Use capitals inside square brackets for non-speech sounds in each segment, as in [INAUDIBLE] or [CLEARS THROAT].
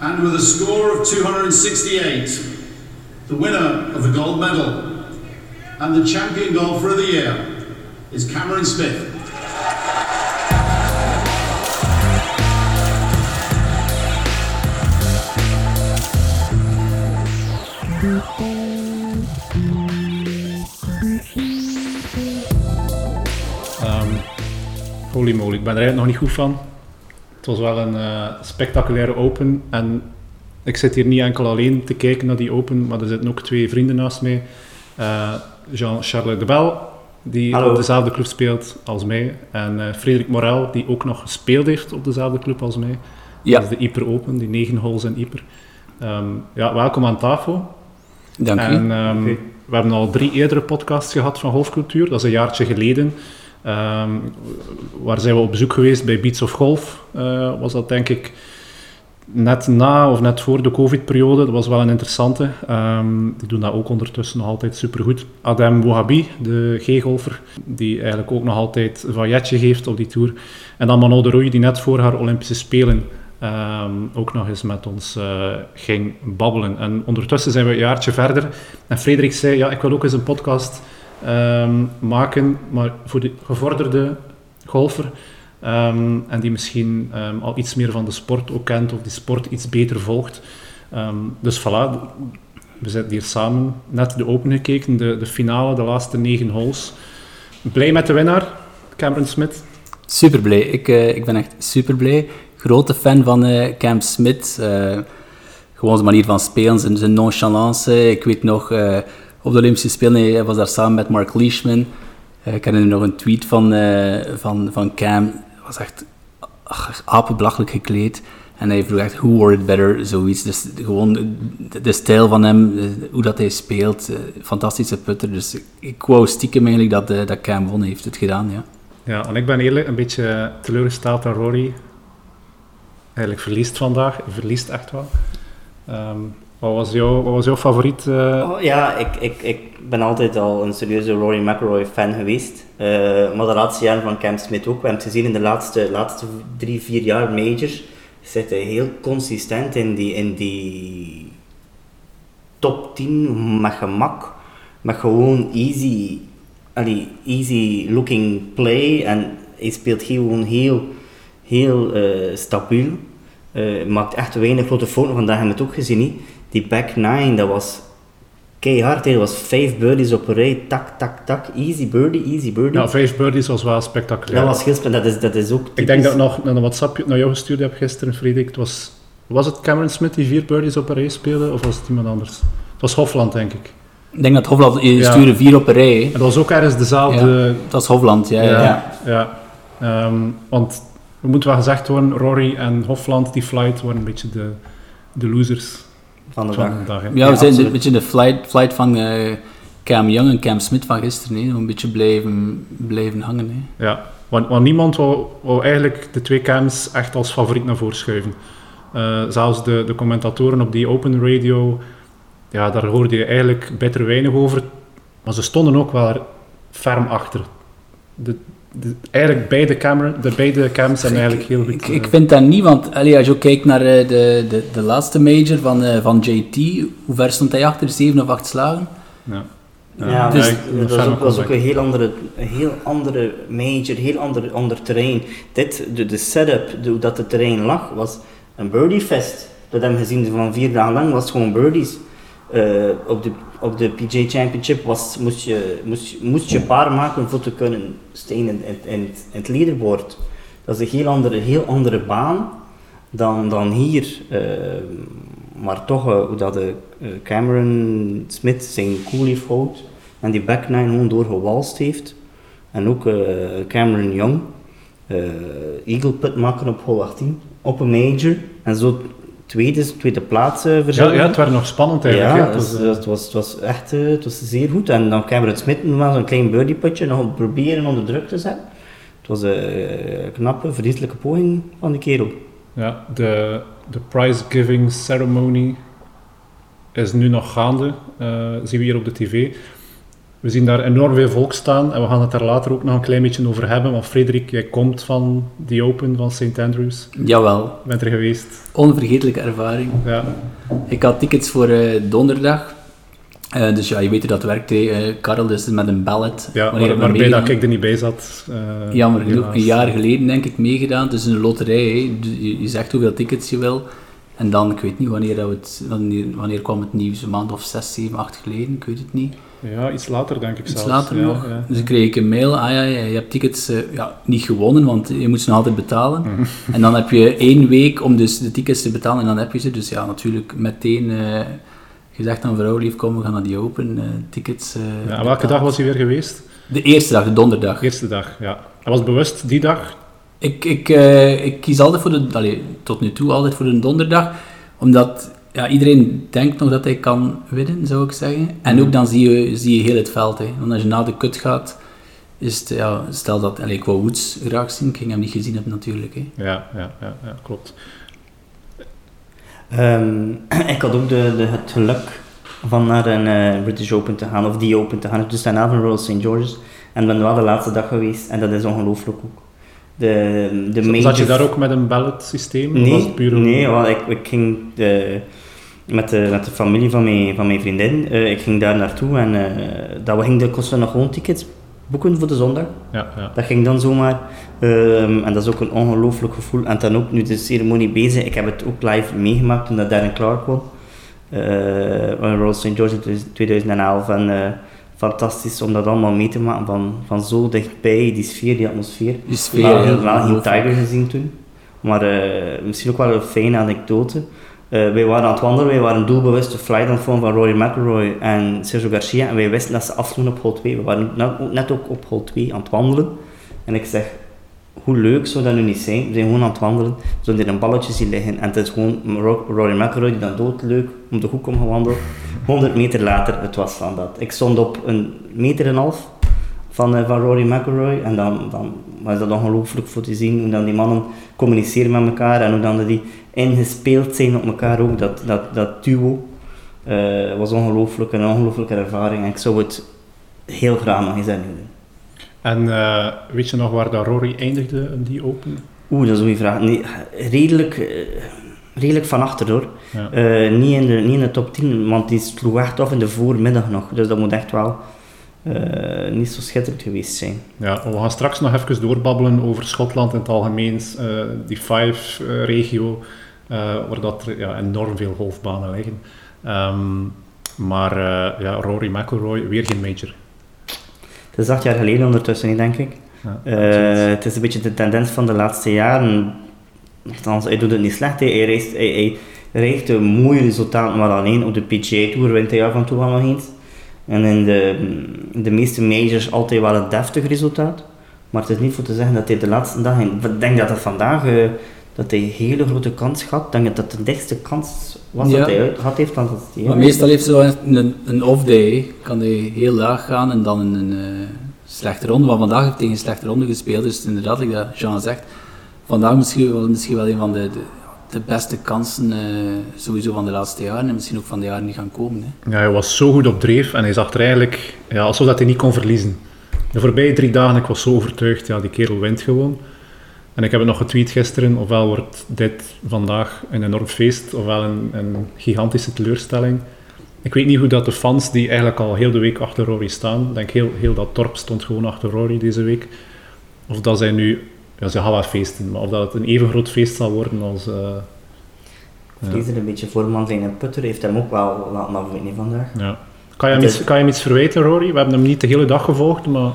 And with a score of 268, the winner of the gold medal and the champion golfer of the year is Cameron Smith. Ehm, holy moly, ik ben er eigenlijk nog niet goed van. Het was wel een eh, spectaculaire open. En ik zit hier niet enkel alleen te kijken naar die open, maar er zitten ook twee vrienden naast mij. Eh, Jean-Charles de Bel, die Hallo. op dezelfde club speelt als mij. En eh, Frederik Morel, die ook nog gespeeld heeft op dezelfde club als mij. Ja. Dat is de Yper Open, die negen holes in Yper. Ehm, ja, welkom aan tafel. Dank u. En ehm, we hebben al drie eerdere podcasts gehad van Golfcultuur. Dat is een jaartje geleden. Ehm, waar zijn we op bezoek geweest bij Beats of Golf? eh, was dat denk ik net na of net voor de COVID-periode. Dat was wel een interessante. Ehm, die doen dat ook ondertussen nog altijd supergoed. Adem Wouhabi, de G-golfer, die eigenlijk ook nog altijd een vailletje geeft op die tour. En dan Manon de die net voor haar Olympische Spelen ehm, ook nog eens met ons eh, ging babbelen. En ondertussen zijn we een jaartje verder. En Frederik zei, ja, ik wil ook eens een podcast ehm, maken, maar voor de gevorderde golfer. ehm, en die misschien ehm, al iets meer van de sport ook kent, of die sport iets beter volgt. Dus voilà, we zitten hier samen, net de Open gekeken, de, de finale, de laatste negen holes. Blij met de winnaar, Cameron Smith. Super blij. Ik, eh, ik ben echt super blij. Grote fan van eh, Cam Smith. Eh, gewoon zijn manier van spelen, zijn, zijn nonchalance. Ik weet nog, op de Olympische Spelen, hij was daar samen met Mark Leishman. Eh, ik herinner nog een tweet van, eh, van, van Cam. Was echt ach, apenbelachelijk gekleed. En hij vroeg echt, who wore it better, zoiets. Dus gewoon de, stijl van hem, hoe dat hij speelt. eh, fantastische putter. Dus ik, wou stiekem eigenlijk dat, dat Cam won, heeft het gedaan, ja. Ja, en ik ben eerlijk een beetje teleurgesteld dat Rory eigenlijk verliest vandaag. Verliest echt wel. Ehm, wat, was jouw, was favoriet? eh, Oh, ja, ik, ik, ik ben altijd al een serieuze Rory McIlroy fan geweest. Maar de laatste jaren van Cam Smith ook. We hebben het gezien in de laatste, laatste drie, vier jaar majors. Zit hij heel consistent in die, in die top 10 met gemak. Met gewoon easy, allee, easy looking play. En hij speelt gewoon heel, heel eh, stabiel. Eh, maakt echt weinig grote fouten. Vandaag hebben we het ook gezien. hè. Die back nine, dat was keihard. hè. Dat was vijf birdies op een rij. Tak, tak, tak. Easy birdie, easy birdie. ja, vijf birdies was wel spectaculair. dat was heel spannend. Dat is, dat is ook Ik denk typisch. dat ik nog een WhatsApp naar jou gestuurd heb gisteren, Frederik. Het was, was het Cameron Smith die vier birdies op een rij speelde, of was het iemand anders? Het was Hofland, denk ik. Ik denk dat Hofland, je Ja. stuurde vier op een rij. En dat was ook ergens dezelfde... Dat is Hofland, ja. ja. Ja, ja. Ehm, want er moet wel gezegd worden, Rory en Hofland, die flight, waren een beetje de, de losers van de van dag. de dag. hè. Ja, we zijn een beetje de flight, flight van eh, Cam Young en Cam Smith van gisteren. hè. Een beetje blijven, blijven hangen. Hè. Ja, want, want niemand wou, wou eigenlijk de twee cams echt als favoriet naar voren schuiven. Eh, zelfs de, de commentatoren op die open radio, ja, daar hoorde je eigenlijk bitter weinig over. Maar ze stonden ook wel ferm achter. De, de, eigenlijk beide, camera, de beide cams zijn eigenlijk heel goed. Ik, eh, ik vind dat niet, want allee, als je ook kijkt naar eh, de, de, de laatste major van, eh, van JT, hoe ver stond hij achter? Zeven of acht slagen? ja. Ja, Dus- dat, was ook, was ook comeback. een heel andere, een heel andere major, heel ander, ander terrein. Dit, de, de setup, de, hoe dat het terrein lag, was een birdie fest. Dat hebben we gezien van vier dagen lang, was gewoon birdies. Eh, op, de, op de PJ Championship was, moest, je, moest, moest je paar maken voor te kunnen staan in, in, in, in het leaderboard. Dat is een heel andere, heel andere baan dan, dan hier. Eh, maar toch, eh, hoe dat de, eh, Cameron Smith zijn cool heeft gehouden en die back nine gewoon doorgewalst heeft. En ook Cameron Young, Eagle Put maken op hole 18, op een major. En zo tweede, tweede plaats eh Ja, ja, het werd nog spannend eigenlijk. Ja, het was, was, het, was, het was echt het was zeer goed. En dan Cameron Smith nog wel zo'n klein birdieputje nog proberen onder druk te zetten. Het was een eh, knappe, verdienstelijke poging van die kerel. Ja, de, de prize-giving ceremony is nu nog gaande, zien we hier op de tv. We zien daar enorm veel volk staan en we gaan het daar later ook nog een klein beetje over hebben. Want Frederik, jij komt van die Open van St. Andrews. Jawel, Bent er geweest? onvergetelijke ervaring. Ja, Ik had tickets voor eh, donderdag. Eh, dus ja, je weet hoe dat werkt. hè. Eh, Karel, dus met een ballot. ja we waarbij dat ik er niet bij zat. eh, Jammer genoeg, een jaar geleden denk ik meegedaan. Het is een loterij. hè. Dus Je, je zegt hoeveel tickets je wil. En dan, ik weet niet wanneer, dat het, wanneer, wanneer kwam het nieuws, een maand of zes, zeven, acht geleden, ik weet het niet. Ja, iets later denk ik Iets zelfs. later Ja, nog. ja. Dus kreeg ik een mail, ah ja, je hebt tickets eh, ja, niet gewonnen, want je moet ze nog altijd betalen. Mhm. [LAUGHS] En dan heb je één week om dus de tickets te betalen en dan heb je ze. Dus ja, natuurlijk meteen eh, gezegd aan vrouw, lief, kom, we gaan naar die open eh, tickets. Ja, welke dag was hij weer geweest? De eerste dag, de donderdag. Eerste dag, ja. Hij was bewust die dag. Ik, ik, ik kies altijd voor de, allee, tot nu toe altijd voor de donderdag, omdat ja, iedereen denkt nog dat hij kan winnen, zou ik zeggen. En ook dan zie je, zie je heel het veld. Hè. Want als je na de kut gaat, is het, ja, stel dat, allee, ik wou Woods graag zien, ik ging hem niet gezien hebben natuurlijk. Hè. Ja, ja, ja, ja klopt. Ehm, [CLEARS THROAT] ik had ook de, de, het geluk van naar een eh, British Open te gaan, of die Open te gaan. Dus daarna van Royal St. George's. En ben wel de laatste dag geweest, en dat is ongelooflijk ook. De, de Zat je daar ook met een ballot systeem? was Nee, het puur een- nee want ik, ik ging de, met, de, met de familie van mijn, van mijn vriendin, eh, ik ging daar naartoe en eh, dat we gingen kosten nog gewoon tickets boeken voor de zondag. Ja, ja. Dat ging dan zomaar. Ehm, en dat is ook een ongelooflijk gevoel. En dan ook nu de ceremonie bezig. Ik heb het ook live meegemaakt toen dat Darren Clark won. Eh Royal St. George in 2011. En fantastisch om dat allemaal mee te maken van, van zo dichtbij, die sfeer, die atmosfeer. Die sfeer, heel wel geen. Tiger gezien toen. Maar eh, misschien ook wel een fijne anekdote. Eh, wij waren aan het wandelen, wij waren doelbewust de flight aan van Rory McIlroy en Sergio Garcia. En wij wisten dat ze afsloegen op hole 2. We waren net, ook- net ook op hole 2 aan het wandelen. En ik zeg, hoe leuk zou dat nu niet zijn? We zijn gewoon aan het wandelen. We zullen hier een balletje zien liggen. En het is gewoon Ro- Rory McIlroy die dan doodleuk om de hoek om gewandeld. [LAUGHS] 100 meter later, het was van dat. Ik stond op een meter en een half van, eh, van Rory McIlroy. En dan, dan was dat ongelooflijk voor te zien hoe dan die mannen communiceren met elkaar en hoe dan die ingespeeld zijn op elkaar ook. Dat, dat, dat duo eh, was ongelooflijk, een ongelooflijke ervaring. En ik zou het heel graag nog eens hernieuwen. En eh, weet je nog waar dat Rory eindigde in die Open? Oeh, dat is een goede vraag. Nee, redelijk, eh, redelijk van achter hoor. Ja. Eh, niet, in de, niet in de top 10, want die sloeg echt af in de voormiddag nog. Dus dat moet echt wel niet zo schitterend geweest zijn. Ja, we gaan straks nog even doorbabbelen over Schotland in het algemeen, die Five-regio, waar dat er ja, enorm veel golfbanen liggen. Ehm, maar ja, Rory McIlroy, weer geen major. Het is acht jaar geleden ondertussen, denk ik. Ja, Eh, het is een beetje de tendens van de laatste jaren. Althans, hij doet het niet slecht. Hij, reist, hij, hij rijgt een mooi resultaat, maar alleen op de PGA Tour wint hij af en toe wel nog eens. En in de, de meeste majors altijd wel een deftig resultaat. Maar het is niet voor te zeggen dat hij de laatste dagen... Ik denk dat hij vandaag eh, dat hij een hele grote kans had. Ik denk dat dat de dichtste kans was Ja. dat hij uit had heeft. Dan dat hij Maar meestal heeft ze zo een, een off-day. Kan hij heel laag gaan en dan een, een eh, slechte ronde. Maar vandaag heeft hij een slechte ronde gespeeld. Dus inderdaad, like dat Jean zegt, vandaag misschien wel, misschien wel een van de, de, de beste kansen eh, sowieso van de laatste jaren. En misschien ook van de jaren die gaan komen. Hè. Ja, hij was zo goed op dreef en hij zag er eigenlijk ja, alsof dat hij niet kon verliezen. De voorbije drie dagen, ik was zo overtuigd, ja, die kerel wint gewoon. En ik heb het nog getweet gisteren, ofwel wordt dit vandaag een enorm feest, ofwel een, een gigantische teleurstelling. Ik weet niet hoe dat de fans die eigenlijk al heel de week achter Rory staan, ik denk heel, heel dat dorp stond gewoon achter Rory deze week, of dat zij nu, ja, ze gaan wel feesten, maar of dat het een even groot feest zal worden als... eh, Ik lees er een beetje voor, man zijn putter heeft hem ook wel laten afwinnen vandaag. ja. Kan je, hem Het iets, kan je hem iets verwijten, Rory? We hebben hem niet de hele dag gevolgd, maar...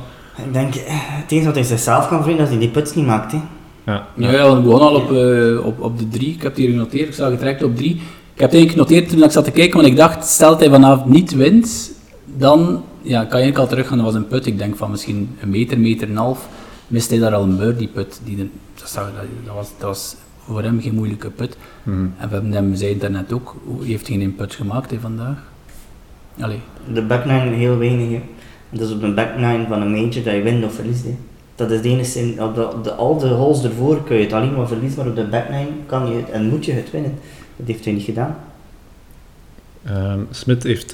Ik denk, eh, het enige wat hij zichzelf kan vrienden, is dat hij die puts niet maakt. Hè. Ja, Ja, ja, we begonnen al op, eh, op, op de drie. Ik heb het hier genoteerd, ik zag het direct op drie. Ik heb het eigenlijk genoteerd toen ik zat te kijken, want ik dacht, stel dat hij vanavond niet wint, dan ja, kan je al terug gaan. Dat was een put, ik denk van misschien een meter, meter en een half. Mist hij daar al een birdie put. Die de, dat, zag, dat, dat was, dat was voor hem geen moeilijke put. Mhm. En we hebben hem, zei daarnet ook, hoe- heeft hij geen put gemaakt hè, vandaag? Allee, De back nine heel weinig. hè. Dat is op de back nine van een major dat je wint of verliest. hè. Dat is de enige in, op de, al de holes ervoor kun je het alleen maar verliezen, maar op de back nine kan je het en moet je het winnen. Dat heeft hij niet gedaan. Ehm, Smit heeft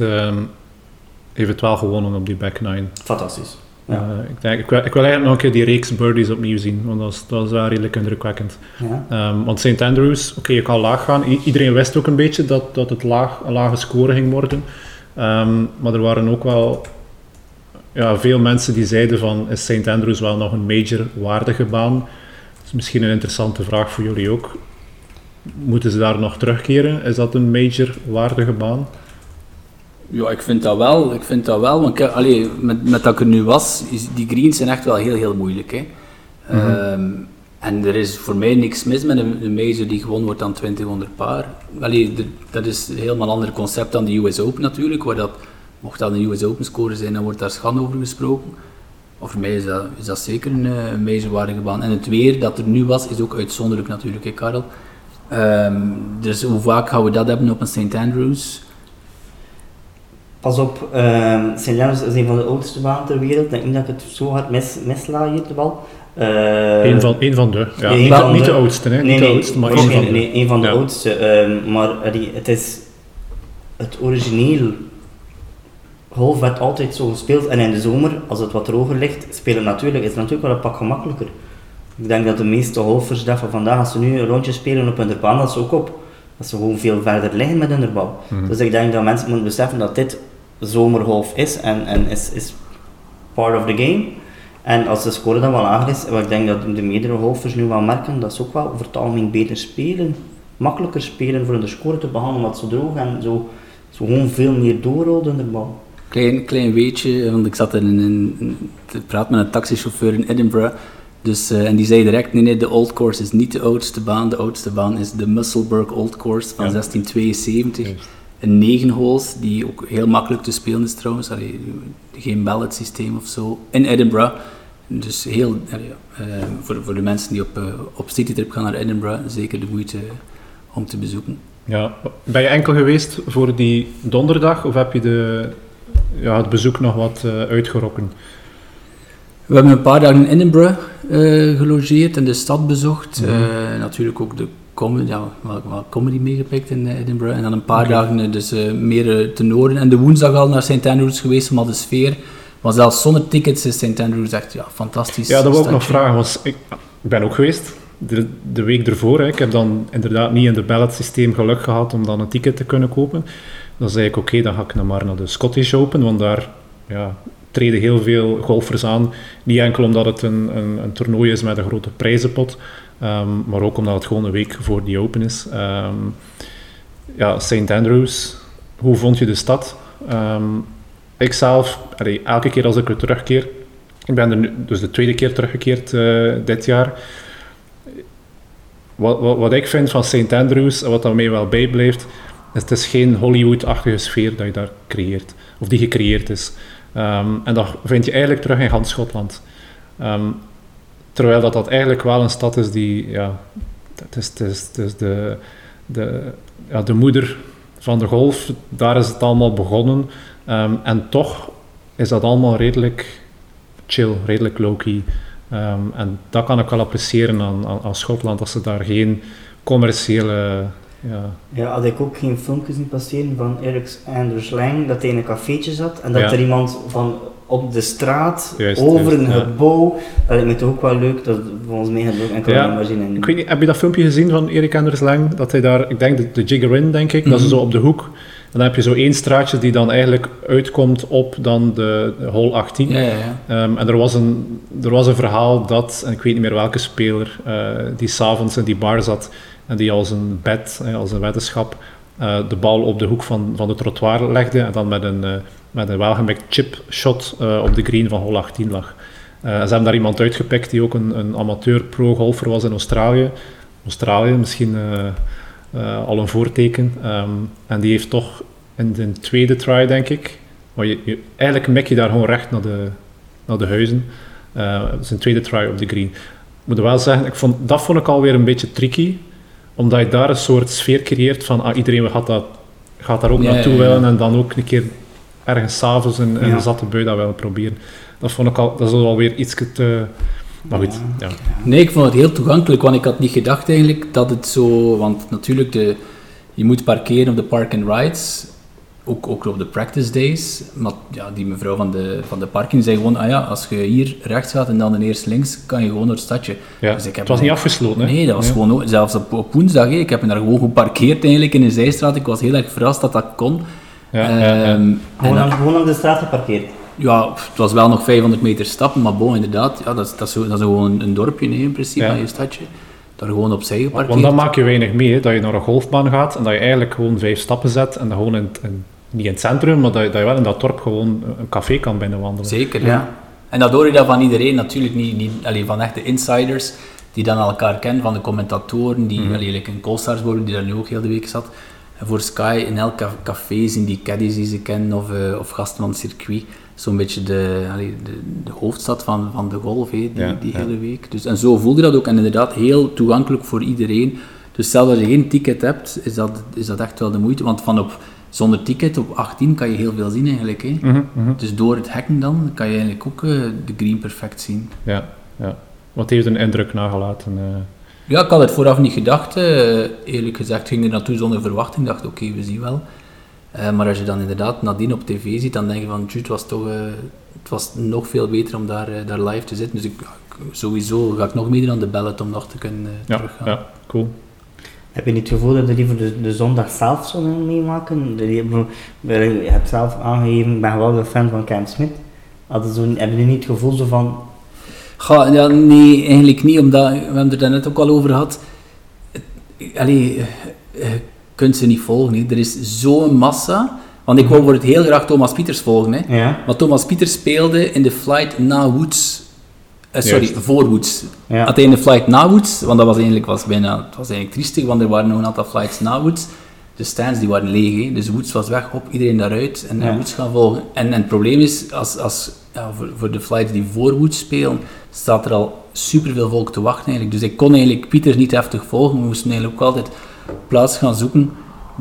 het wel gewonnen op die back nine. Fantastisch. Ja. Eh, ik, denk, ik, wil, ik wil eigenlijk nog een keer die reeks birdies opnieuw zien, want dat is, dat is wel redelijk indrukwekkend. Ja. Ehm, want St. Andrews, oké, je kan laag gaan. I- iedereen wist ook een beetje dat, dat het laag, een lage score ging worden. Maar er waren ook wel ja, veel mensen die zeiden van, is St. Andrews wel nog een major waardige baan? Dat is misschien een interessante vraag voor jullie ook. Moeten ze daar nog terugkeren? Is dat een major waardige baan? Ja, ik vind dat wel. Ik vind dat wel. Want ik, allee, met, met dat ik er nu was, is, die greens zijn echt wel heel, heel moeilijk. Hè. Ehm, en er is voor mij niks mis met een, een major die gewonnen wordt aan 2000 paar. Allee, de- dat is een helemaal ander concept dan de US Open natuurlijk. Waar dat, mocht dat een US Open score zijn, dan wordt daar schande over gesproken. Maar voor mij is dat, is dat zeker een, eh, een majorwaardige baan. En het weer dat er nu was, is ook uitzonderlijk natuurlijk, hè, Karel. Ehm, dus hoe vaak gaan we dat hebben op een St. Andrews? Pas op, ehm St. Leonard's is een van de oudste banen ter wereld. Ik denk niet dat ik het zo hard mis, misla hier de bal. Eh, Eén van, één van de. Ja, een niet, van niet de- de oudste, hè? Nee, niet de nee, oudste, maar één waarschijnlijk van de. nee, van de Ja. oudste. ehm, maar allee, het is het origineel. Golf werd altijd zo gespeeld en in de zomer, als het wat droger ligt, spelen natuurlijk, is het natuurlijk wel een pak gemakkelijker. Ik denk dat de meeste golfers dat van vandaag, als ze nu een rondje spelen op hun baan, dat ze ook op. Dat ze gewoon veel verder liggen met hun bal. Mhm. Dus ik denk dat mensen moeten beseffen dat dit zomergolf is en, en is, is part of the game. En als de score dan wel lager is, wat ik denk dat de meerdere golfers nu wel merken, dat ze ook wel over het algemeen beter spelen. Makkelijker spelen voor de score te behalen, omdat ze droog en zo, zo gewoon veel meer doorrollen de bal. Klein, klein weetje, want ik zat in een, in- te praten met een taxichauffeur in Edinburgh. Dus, eh, en die zei direct, nee, nee, de Old Course is niet de oudste baan. De oudste baan is de Musselburgh Old Course van Ja. 1672. Juist. Een negen holes, die ook heel makkelijk te spelen is trouwens. Allee, geen ballot systeem of zo. In Edinburgh. Dus heel, allee, eh, voor, voor de mensen die op, eh, op citytrip gaan naar Edinburgh, zeker de moeite om te bezoeken. Ja. Ben je enkel geweest voor die donderdag of heb je de, ja, het bezoek nog wat eh, uitgerokken? We hebben een paar dagen in Edinburgh eh, gelogeerd en de stad bezocht. Mhm. Eh, natuurlijk ook de comedy, ja, wel, wel comedy meegepikt in Edinburgh. En dan een paar dagen dus, meer ten noorden. En de woensdag al naar St. Andrews geweest, maar de sfeer. Maar zelfs zonder tickets is St. Andrews echt ja, fantastisch. Ja, dat wil ik nog stadje. vragen. Was, ik, ik ben ook geweest, de, de week ervoor. Hè. Ik heb dan inderdaad niet in het ballot systeem geluk gehad om dan een ticket te kunnen kopen. Dan zei ik, oké, dan ga ik nou maar naar de Scottish Open, want daar ja, treden heel veel golfers aan. Niet enkel omdat het een, een, een toernooi is met een grote prijzenpot, ehm, maar ook omdat het gewoon een week voor die Open is. Ehm, ja, St. Andrews, hoe vond je de stad? Ehm ik zelf, allee, elke keer als ik er terugkeer, ik ben er nu dus de tweede keer teruggekeerd eh, dit jaar. Wat, wat, wat ik vind van St. Andrews, en wat dat mij wel bijblijft, het is geen Hollywood-achtige sfeer dat je daar creëert, of die gecreëerd is. Ehm, en dat vind je eigenlijk terug in gans Schotland. Ehm, terwijl dat, dat eigenlijk wel een stad is die, ja, het is, de, de, ja, de moeder van de golf, daar is het allemaal begonnen. Ehm, en toch is dat allemaal redelijk chill, redelijk low-key. En dat kan ik wel appreciëren aan, aan, aan Schotland, dat ze daar geen commerciële... Ja, Ja, had ik ook geen filmpjes zien passeren van Eric Anders Lang, dat hij in een cafeetje zat en dat Ja. er iemand van op de straat, Juist, over juist, een ja. gebouw, dat lijkt me toch ook wel leuk, dat volgens mij gaat het ook enkel Ja, ja. maar zien. En, ik weet niet, heb je dat filmpje gezien van Erik Anders Lang? Dat hij daar, ik denk de, de Jiggerin, denk ik, dat is Mhm. zo op de hoek. En dan heb je zo één straatje die dan eigenlijk uitkomt op dan de, de hole 18. Ja, ja, ja. Ehm, en er was, een, er was een verhaal dat, en ik weet niet meer welke speler, eh, die s'avonds in die bar zat en die als een eh, als een weddenschap, eh, de bal op de hoek van, van de trottoir legde en dan met een, eh, met een shot eh, op de green van hole 18 lag. Ze hebben daar iemand uitgepikt die ook een, een amateur pro-golfer was in Australië. Australië, misschien al een voorteken. Ehm, en die heeft toch in de tweede try, denk ik, maar je, je- eigenlijk mik je daar gewoon recht naar de, naar de huizen. Zijn tweede try op de green. Ik moet wel zeggen, ik vond, dat vond ik alweer een beetje tricky, omdat je daar een soort sfeer creëert van ah, iedereen gaat, dat, gaat daar ook Ja, naartoe ja, ja. willen en dan ook een keer ergens s'avonds in, in Ja. een zatte bui dat willen proberen. Dat vond ik al, dat is alweer iets te... Maar goed, ja. Nee, ik vond het heel toegankelijk, want ik had niet gedacht eigenlijk dat het zo... Want natuurlijk, de, je moet parkeren op de park and rides. Ook, ook op de practice days, maar ja, die mevrouw van de, van de parking zei gewoon, ah ja, als je hier rechts gaat en dan eerst links, kan je gewoon door het stadje. Ja, Dus ik heb het was niet afgesloten, hè? Nee, dat was Ja. gewoon, ook- zelfs op, op woensdag, ik heb me daar gewoon geparkeerd eigenlijk in een zijstraat. Ik was heel erg verrast dat dat kon. Ja, ja, ja. Ehm, en Gewoon, aan, gewoon aan de straat geparkeerd. ja, het was wel nog 500 meter stappen, maar bon, inderdaad, ja, dat, is, dat, is, zo, dat is gewoon een dorpje nee, in principe, je stadje. Daar gewoon opzij geparkeerd. Want dan maak je weinig mee, hè, dat je naar een golfbaan gaat en dat je eigenlijk gewoon vijf stappen zet en dat gewoon in, het- in- niet in het centrum, maar dat je, dat je wel in dat dorp gewoon een café kan binnenwandelen. Zeker, ja. En dat hoor je dan van iedereen, natuurlijk niet, niet allee, van echte insiders, die dan elkaar kennen, van de commentatoren, die, mm allee, like een Colstarsborg, die daar nu ook heel de week zat. En voor Sky, in elk ca- café zien die caddies die ze kennen, of, eh, of gasten van het circuit. Zo'n beetje de, allee, de, de hoofdstad van, van de golf, hè, die, Ja, die ja. hele week. Dus, en zo voelde dat ook, en inderdaad heel toegankelijk voor iedereen. Dus zelfs als je geen ticket hebt, is dat, is dat echt wel de moeite. Want van op, zonder ticket op 18 kan je heel veel zien eigenlijk. Hè. Mhm, mhm. Dus door het hacken dan kan je eigenlijk ook eh, de green perfect zien. Ja, ja. Het heeft een indruk nagelaten. eh. Ja, ik had het vooraf niet gedacht. eh, eerlijk gezegd ging er naartoe zonder verwachting. dacht, oké, we zien wel. Maar als je dan inderdaad nadien op tv ziet, dan denk je van, "Tjoe, het was toch het was nog veel beter om daar, daar live te zitten. Dus ik, sowieso ga ik nog meedoen aan de ballot om nog te kunnen ja, teruggaan. ja, cool. Heb je niet het gevoel dat je liever de, de zondag zelf zou meemaken? De- Je hebt- je hebt zelf aangegeven, ik ben wel een fan van Cam Smith. Hadden zo, heb je niet het gevoel zo van, Ga, ja, nee, eigenlijk niet, omdat we hebben het er daarnet ook al over gehad. Allee, eh, eh, je kunt ze niet volgen. Hè. Er is zo'n massa. Want ik wou voor het heel graag Thomas Pieters volgen. Hè. ja, Maar Thomas Pieters speelde in de flight na Woods. Eh, sorry, Juist. voor Woods. Ja. Had de flight na Woods, want dat was eigenlijk, was bijna, het was eigenlijk triestig, want er waren nog een aantal flights na Woods. De stands die waren leeg, hè. dus Woods was weg, op iedereen daaruit en, en Ja. Woods gaan volgen. En, en het probleem is, als, als, ja, voor, voor de flights die voor Woods spelen, staat er al superveel volk te wachten eigenlijk. Dus ik kon eigenlijk Pieters niet heftig volgen, we moesten eigenlijk ook altijd plaats gaan zoeken.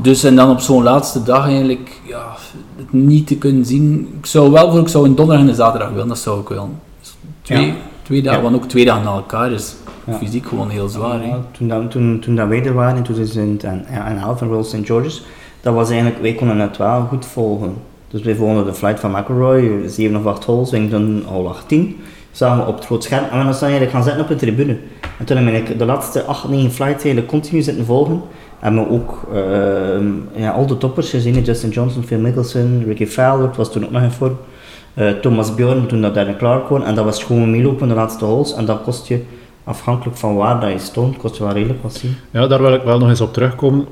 Dus en dan op zo'n laatste dag eigenlijk, ja, het niet te kunnen zien. Ik zou wel voor, ik zou een donderdag en een zaterdag willen, dat zou ik wel. Dus twee, Ja. Twee dagen, want ook twee dagen na elkaar is fysiek gewoon heel zwaar. toen, dat, toen, toen dat wij er waren in 2011 in Royal St. George's, dat was eigenlijk, wij konden het wel goed volgen. Dus wij volgden de flight van McElroy, 7 of 8 holes, we dan hole 18, zagen we op het groot scherm en we dan eigenlijk gaan zitten op de tribune. En toen we eigenlijk de laatste 8, 9 flights eigenlijk continu zitten volgen. Hebben we ook ehm, ja, al de toppers gezien. Justin Johnson, Phil Mickelson, Ricky Fowler, het was toen ook nog in vorm. Eh, Thomas Bjorn, toen dat daar klaar kwam, en dat was gewoon meelopen de laatste holes, en dat kost je, afhankelijk van waar dat je stond, kost je wel redelijk wat zien. Ja, daar wil ik wel nog eens op terugkomen.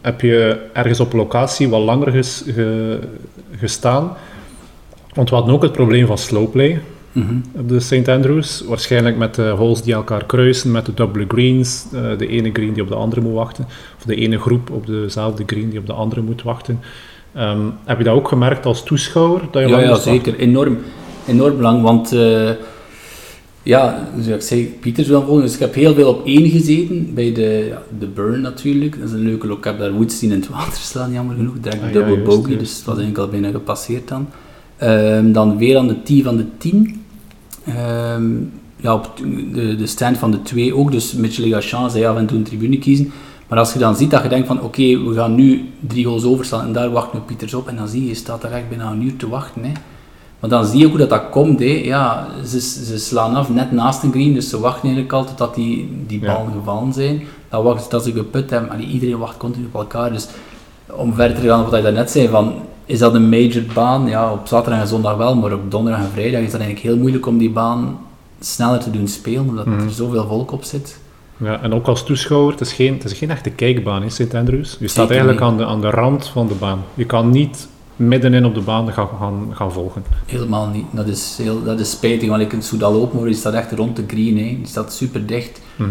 Heb je ergens op locatie wat langer ges- ge- gestaan? Want we hadden ook het probleem van slowplay Mhm. op de St. Andrews. Waarschijnlijk met de holes die elkaar kruisen, met de dubbele greens. eh, de ene green die op de andere moet wachten. Of de ene groep op dezelfde green die op de andere moet wachten. Ehm, heb je dat ook gemerkt als toeschouwer? Dat je Ja, lang zeker. Enorm, enorm belang, want eh, ja, zoals ik zei, Pieters wil volgen. Dus ik heb heel veel op één gezeten, bij de, ja, de Burn natuurlijk. Dat is een leuke look. Ik heb daar Woods in het water slaan, jammer genoeg. Direct Ah, ja, bogey, dus het was eigenlijk al bijna gepasseerd dan. Ehm, dan weer aan de 10 van de 10. Ehm, ja, op de, de stand van de 2 ook, dus Mitchell Gachan zei af en toe een tribune kiezen. Maar als je dan ziet dat je denkt van oké, we gaan nu drie goals overstaan en daar wacht nu Pieters op en dan zie je, je staat daar echt bijna een uur te wachten. Hè. Maar dan zie je ook hoe dat, dat komt. Hè. Ja, ze, ze slaan af net naast een green, dus ze wachten eigenlijk al totdat die, die Ja. ballen gevallen zijn. Dan wachten ze tot ze geput hebben. Allee, iedereen wacht continu op elkaar. Dus om verder te gaan op wat je daarnet zei, van, is dat een major baan? Ja, op zaterdag en zondag wel, maar op donderdag en vrijdag is dat eigenlijk heel moeilijk om die baan sneller te doen spelen, omdat Mhm. er zoveel volk op zit. Ja, en ook als toeschouwer, het is geen, het is geen echte kijkbaan in St. Andrews. Je staat Zeker eigenlijk aan de, aan de rand van de baan. Je kan niet middenin op de baan gaan, gaan, gaan volgen. Helemaal niet. Dat is, heel, dat is spijtig, want ik in Soudal Open, die staat echt rond de green. Hè. Die staat super dicht. Mhm.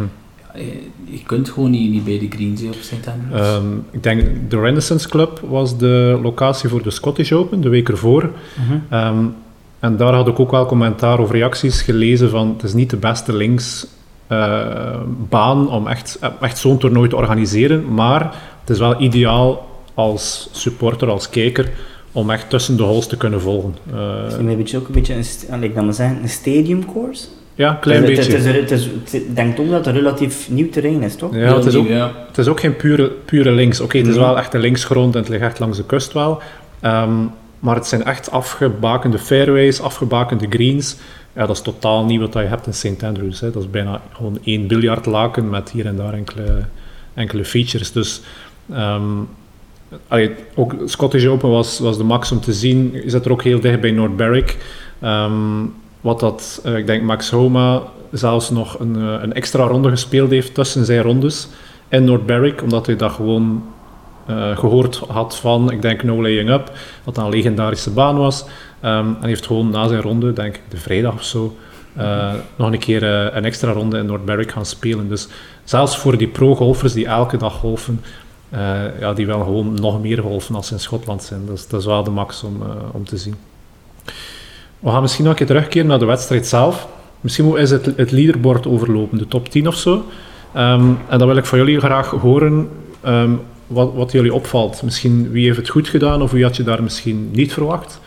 Ja, je, je kunt gewoon niet, niet bij de greens hè, op St. Andrews. Ehm, ik denk, de Renaissance Club was de locatie voor de Scottish Open, de week ervoor. Ehm, en daar had ik ook wel commentaar of reacties gelezen van het is niet de beste links eh, baan om echt, echt zo'n toernooi te organiseren, maar het is wel ideaal als supporter, als kijker, om echt tussen de holes te kunnen volgen. Eh, Het is een beetje, ook een beetje een, ah, ik dan maar zeggen, een stadium course. ja, een klein het, beetje. Het, is, het, is, het is- denk ook dat het een relatief nieuw terrein is, toch? Ja, het is ook. Het is ook geen pure, pure links. Oké, het is wel echt een linksgrond en het ligt echt langs de kust wel. Ehm, maar het zijn echt afgebakende fairways, afgebakende greens. Ja, dat is totaal niet wat je hebt in St. Andrews. Hè. Dat is bijna gewoon één biljartlaken met hier en daar enkele, enkele features. Dus ehm, ook Scottish Open was, was de max om te zien. Je zit er ook heel dicht bij North Berwick. Ehm, wat dat, eh, ik denk Max Homa zelfs nog een, eh, een extra ronde gespeeld heeft tussen zijn rondes in North Berwick, omdat hij dat gewoon eh, gehoord had van, ik denk No Laying Up, wat een legendarische baan was. Ehm, en heeft gewoon na zijn ronde, denk ik de vrijdag of zo, nog een keer een extra ronde in North Berwick gaan spelen. Dus zelfs voor die pro-golfers die elke dag golfen, ja, die willen gewoon nog meer golfen als ze in Schotland zijn. Dus dat is wel de max om, om te zien. We gaan misschien nog een keer terugkeren naar de wedstrijd zelf. Misschien moet eens het, het leaderboard overlopen, de top 10 of zo. Ehm, en dan wil ik van jullie graag horen ehm, wat, wat jullie opvalt. Misschien wie heeft het goed gedaan of wie had je daar misschien niet verwacht.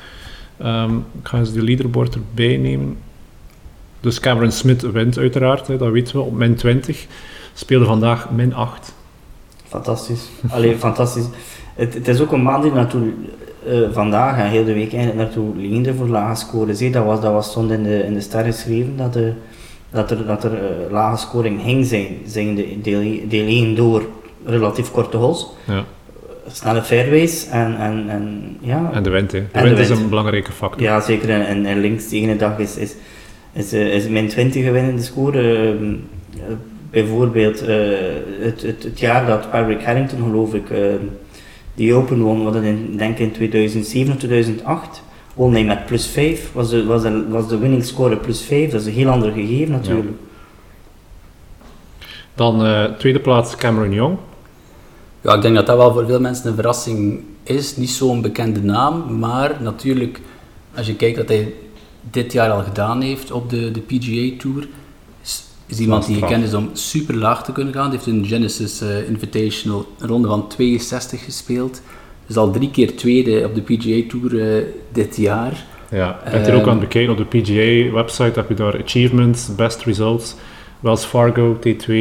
Um, ik ga eens de leaderboard erbij nemen. Dus Cameron Smith wint uiteraard, hè, dat weten we, op min 20. Speelde vandaag min 8. Fantastisch. Alleen fantastisch. Het, is ook een maand die uh, vandaag en heel de week eigenlijk naartoe leende voor lage scores. Dat, was, dat was stond in de, in de ster geschreven dat, de, dat er, dat er uh, lage scoring ging zijn, zijn de deel 1 door relatief korte holes. Ja. Snelle fairways en, en, en, ja. En de wind, hè. De wind is een belangrijke factor. Ja, zeker. En, en links tegen de dag is, is, is, uh, is min 20 gewinnende score. Ehm, bijvoorbeeld het, het, het, jaar dat Patrick Harrington, geloof ik, die Open won, wat in, denk in 2007 of 2008. Won met plus 5, was de, was de, was de winning score plus 5, dat is een heel ander gegeven natuurlijk. Dan uh, tweede plaats Cameron Young. Ja, ik denk dat dat wel voor veel mensen een verrassing is. Niet zo'n bekende naam, maar natuurlijk, als je kijkt wat hij dit jaar al gedaan heeft op de, de PGA Tour, is iemand die gekend is om super laag te kunnen gaan. Die heeft een Genesis uh, Invitational een ronde van 62 gespeeld. Dus al drie keer tweede op de PGA Tour uh, dit jaar. Ja, bent er ook aan het bekijken op de PGA-website. Heb je daar achievements, best results, Wells Fargo T2,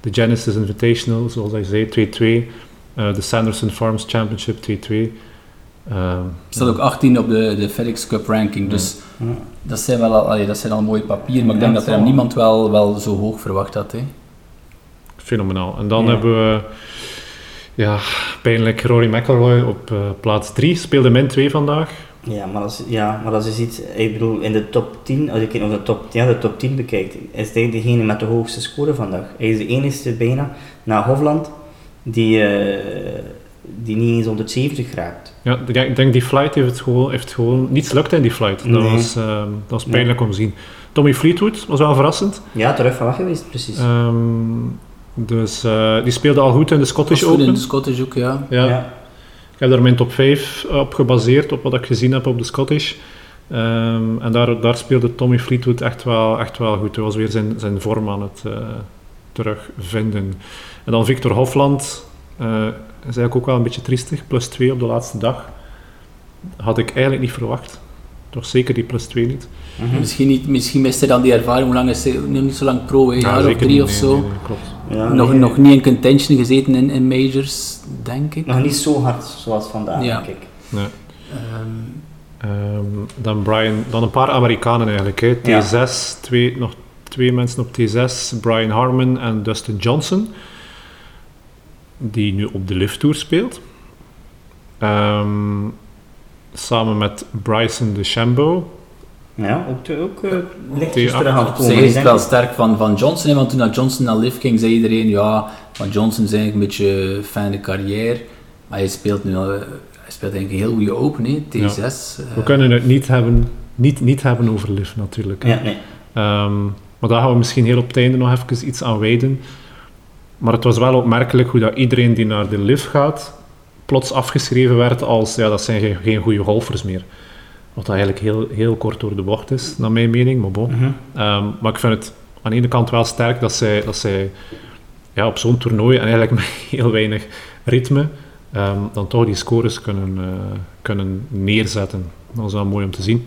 de Genesis Invitational, zoals hij zei, 2-2, uh, de Sanderson Farms Championship T2. Uh, staat ook 18 op de, de FedEx Cup ranking, dus dat, zijn wel al, dat zijn al mooie papieren, maar ik denk dat er niemand wel, wel zo hoog verwacht had. Hè. Fenomenaal. En dan hebben we ja, pijnlijk Rory McIlroy op uh, plaats 3, speelde min 2 vandaag. Ja, maar als, ja, maar als je ziet, ik bedoel, in de top 10, als je de top, ja, de top 10 bekijkt, is hij degene met de hoogste score vandaag. Hij is de enige bijna na Hofland die, uh, die niet eens 170 raakt. Ja, ik denk die flight heeft het gewoon, heeft gewoon niets lukt in die flight. Dat, was, uh, dat was pijnlijk om te zien. Tommy Fleetwood was wel verrassend. Ja, terug van weg geweest, precies. Um, dus uh, die speelde al goed in de Scottish Open. in de Scottish ook, ja. ja. ja. Ik heb daar mijn top 5 op gebaseerd, op wat ik gezien heb op de Scottish. Um, en daar, daar speelde Tommy Fleetwood echt wel, echt wel goed. Hij was weer zijn, zijn vorm aan het uh, terugvinden. En dan Victor Hofland, uh, is eigenlijk ook wel een beetje triestig. Plus 2 op de laatste dag. Had ik eigenlijk niet verwacht. Toch zeker die plus 2 niet. Mm -hmm. misschien, niet misschien mist hij dan die ervaring. Hoe lang is hij? Nog niet zo lang pro, een jaar of drie of zo. Nee, nee, klopt. Ja, nog, nee. nog niet in contention gezeten in, in majors, denk ik. Nog niet zo hard zoals vandaag, ja. denk ik. Nee. Um, um, dan, Brian, dan een paar Amerikanen eigenlijk. Hè. T6, ja. twee, nog twee mensen op T6. Brian Harmon en Dustin Johnson die nu op de Lift Tour speelt. Um, samen met Bryson DeChambeau. Ja, ook, ook uh, lichtjes terug aan het komen. Zij is het wel sterk van, van Johnson, want toen Johnson naar Lift ging, zei iedereen, ja, van Johnson is eigenlijk een beetje fijne carrière, maar hij speelt nu al, hij speelt eigenlijk een heel goede open, hè, T6. Ja. Uh, We kunnen het niet hebben, niet, niet hebben over Lift natuurlijk. Ja, nee. Um, maar daar gaan we misschien heel op het einde nog even iets aan wijden. Maar het was wel opmerkelijk hoe dat iedereen die naar de lift gaat, plots afgeschreven werd als, ja, dat zijn geen, geen goede golfers meer. Wat eigenlijk heel, heel kort door de bocht is, naar mijn mening, maar bon. Mm -hmm. um, maar ik vind het aan de ene kant wel sterk dat zij, dat zij ja, op zo'n toernooi, en eigenlijk [LAUGHS] met heel weinig ritme, um, dan toch die scores kunnen, uh, kunnen neerzetten. Dat is wel mooi om te zien.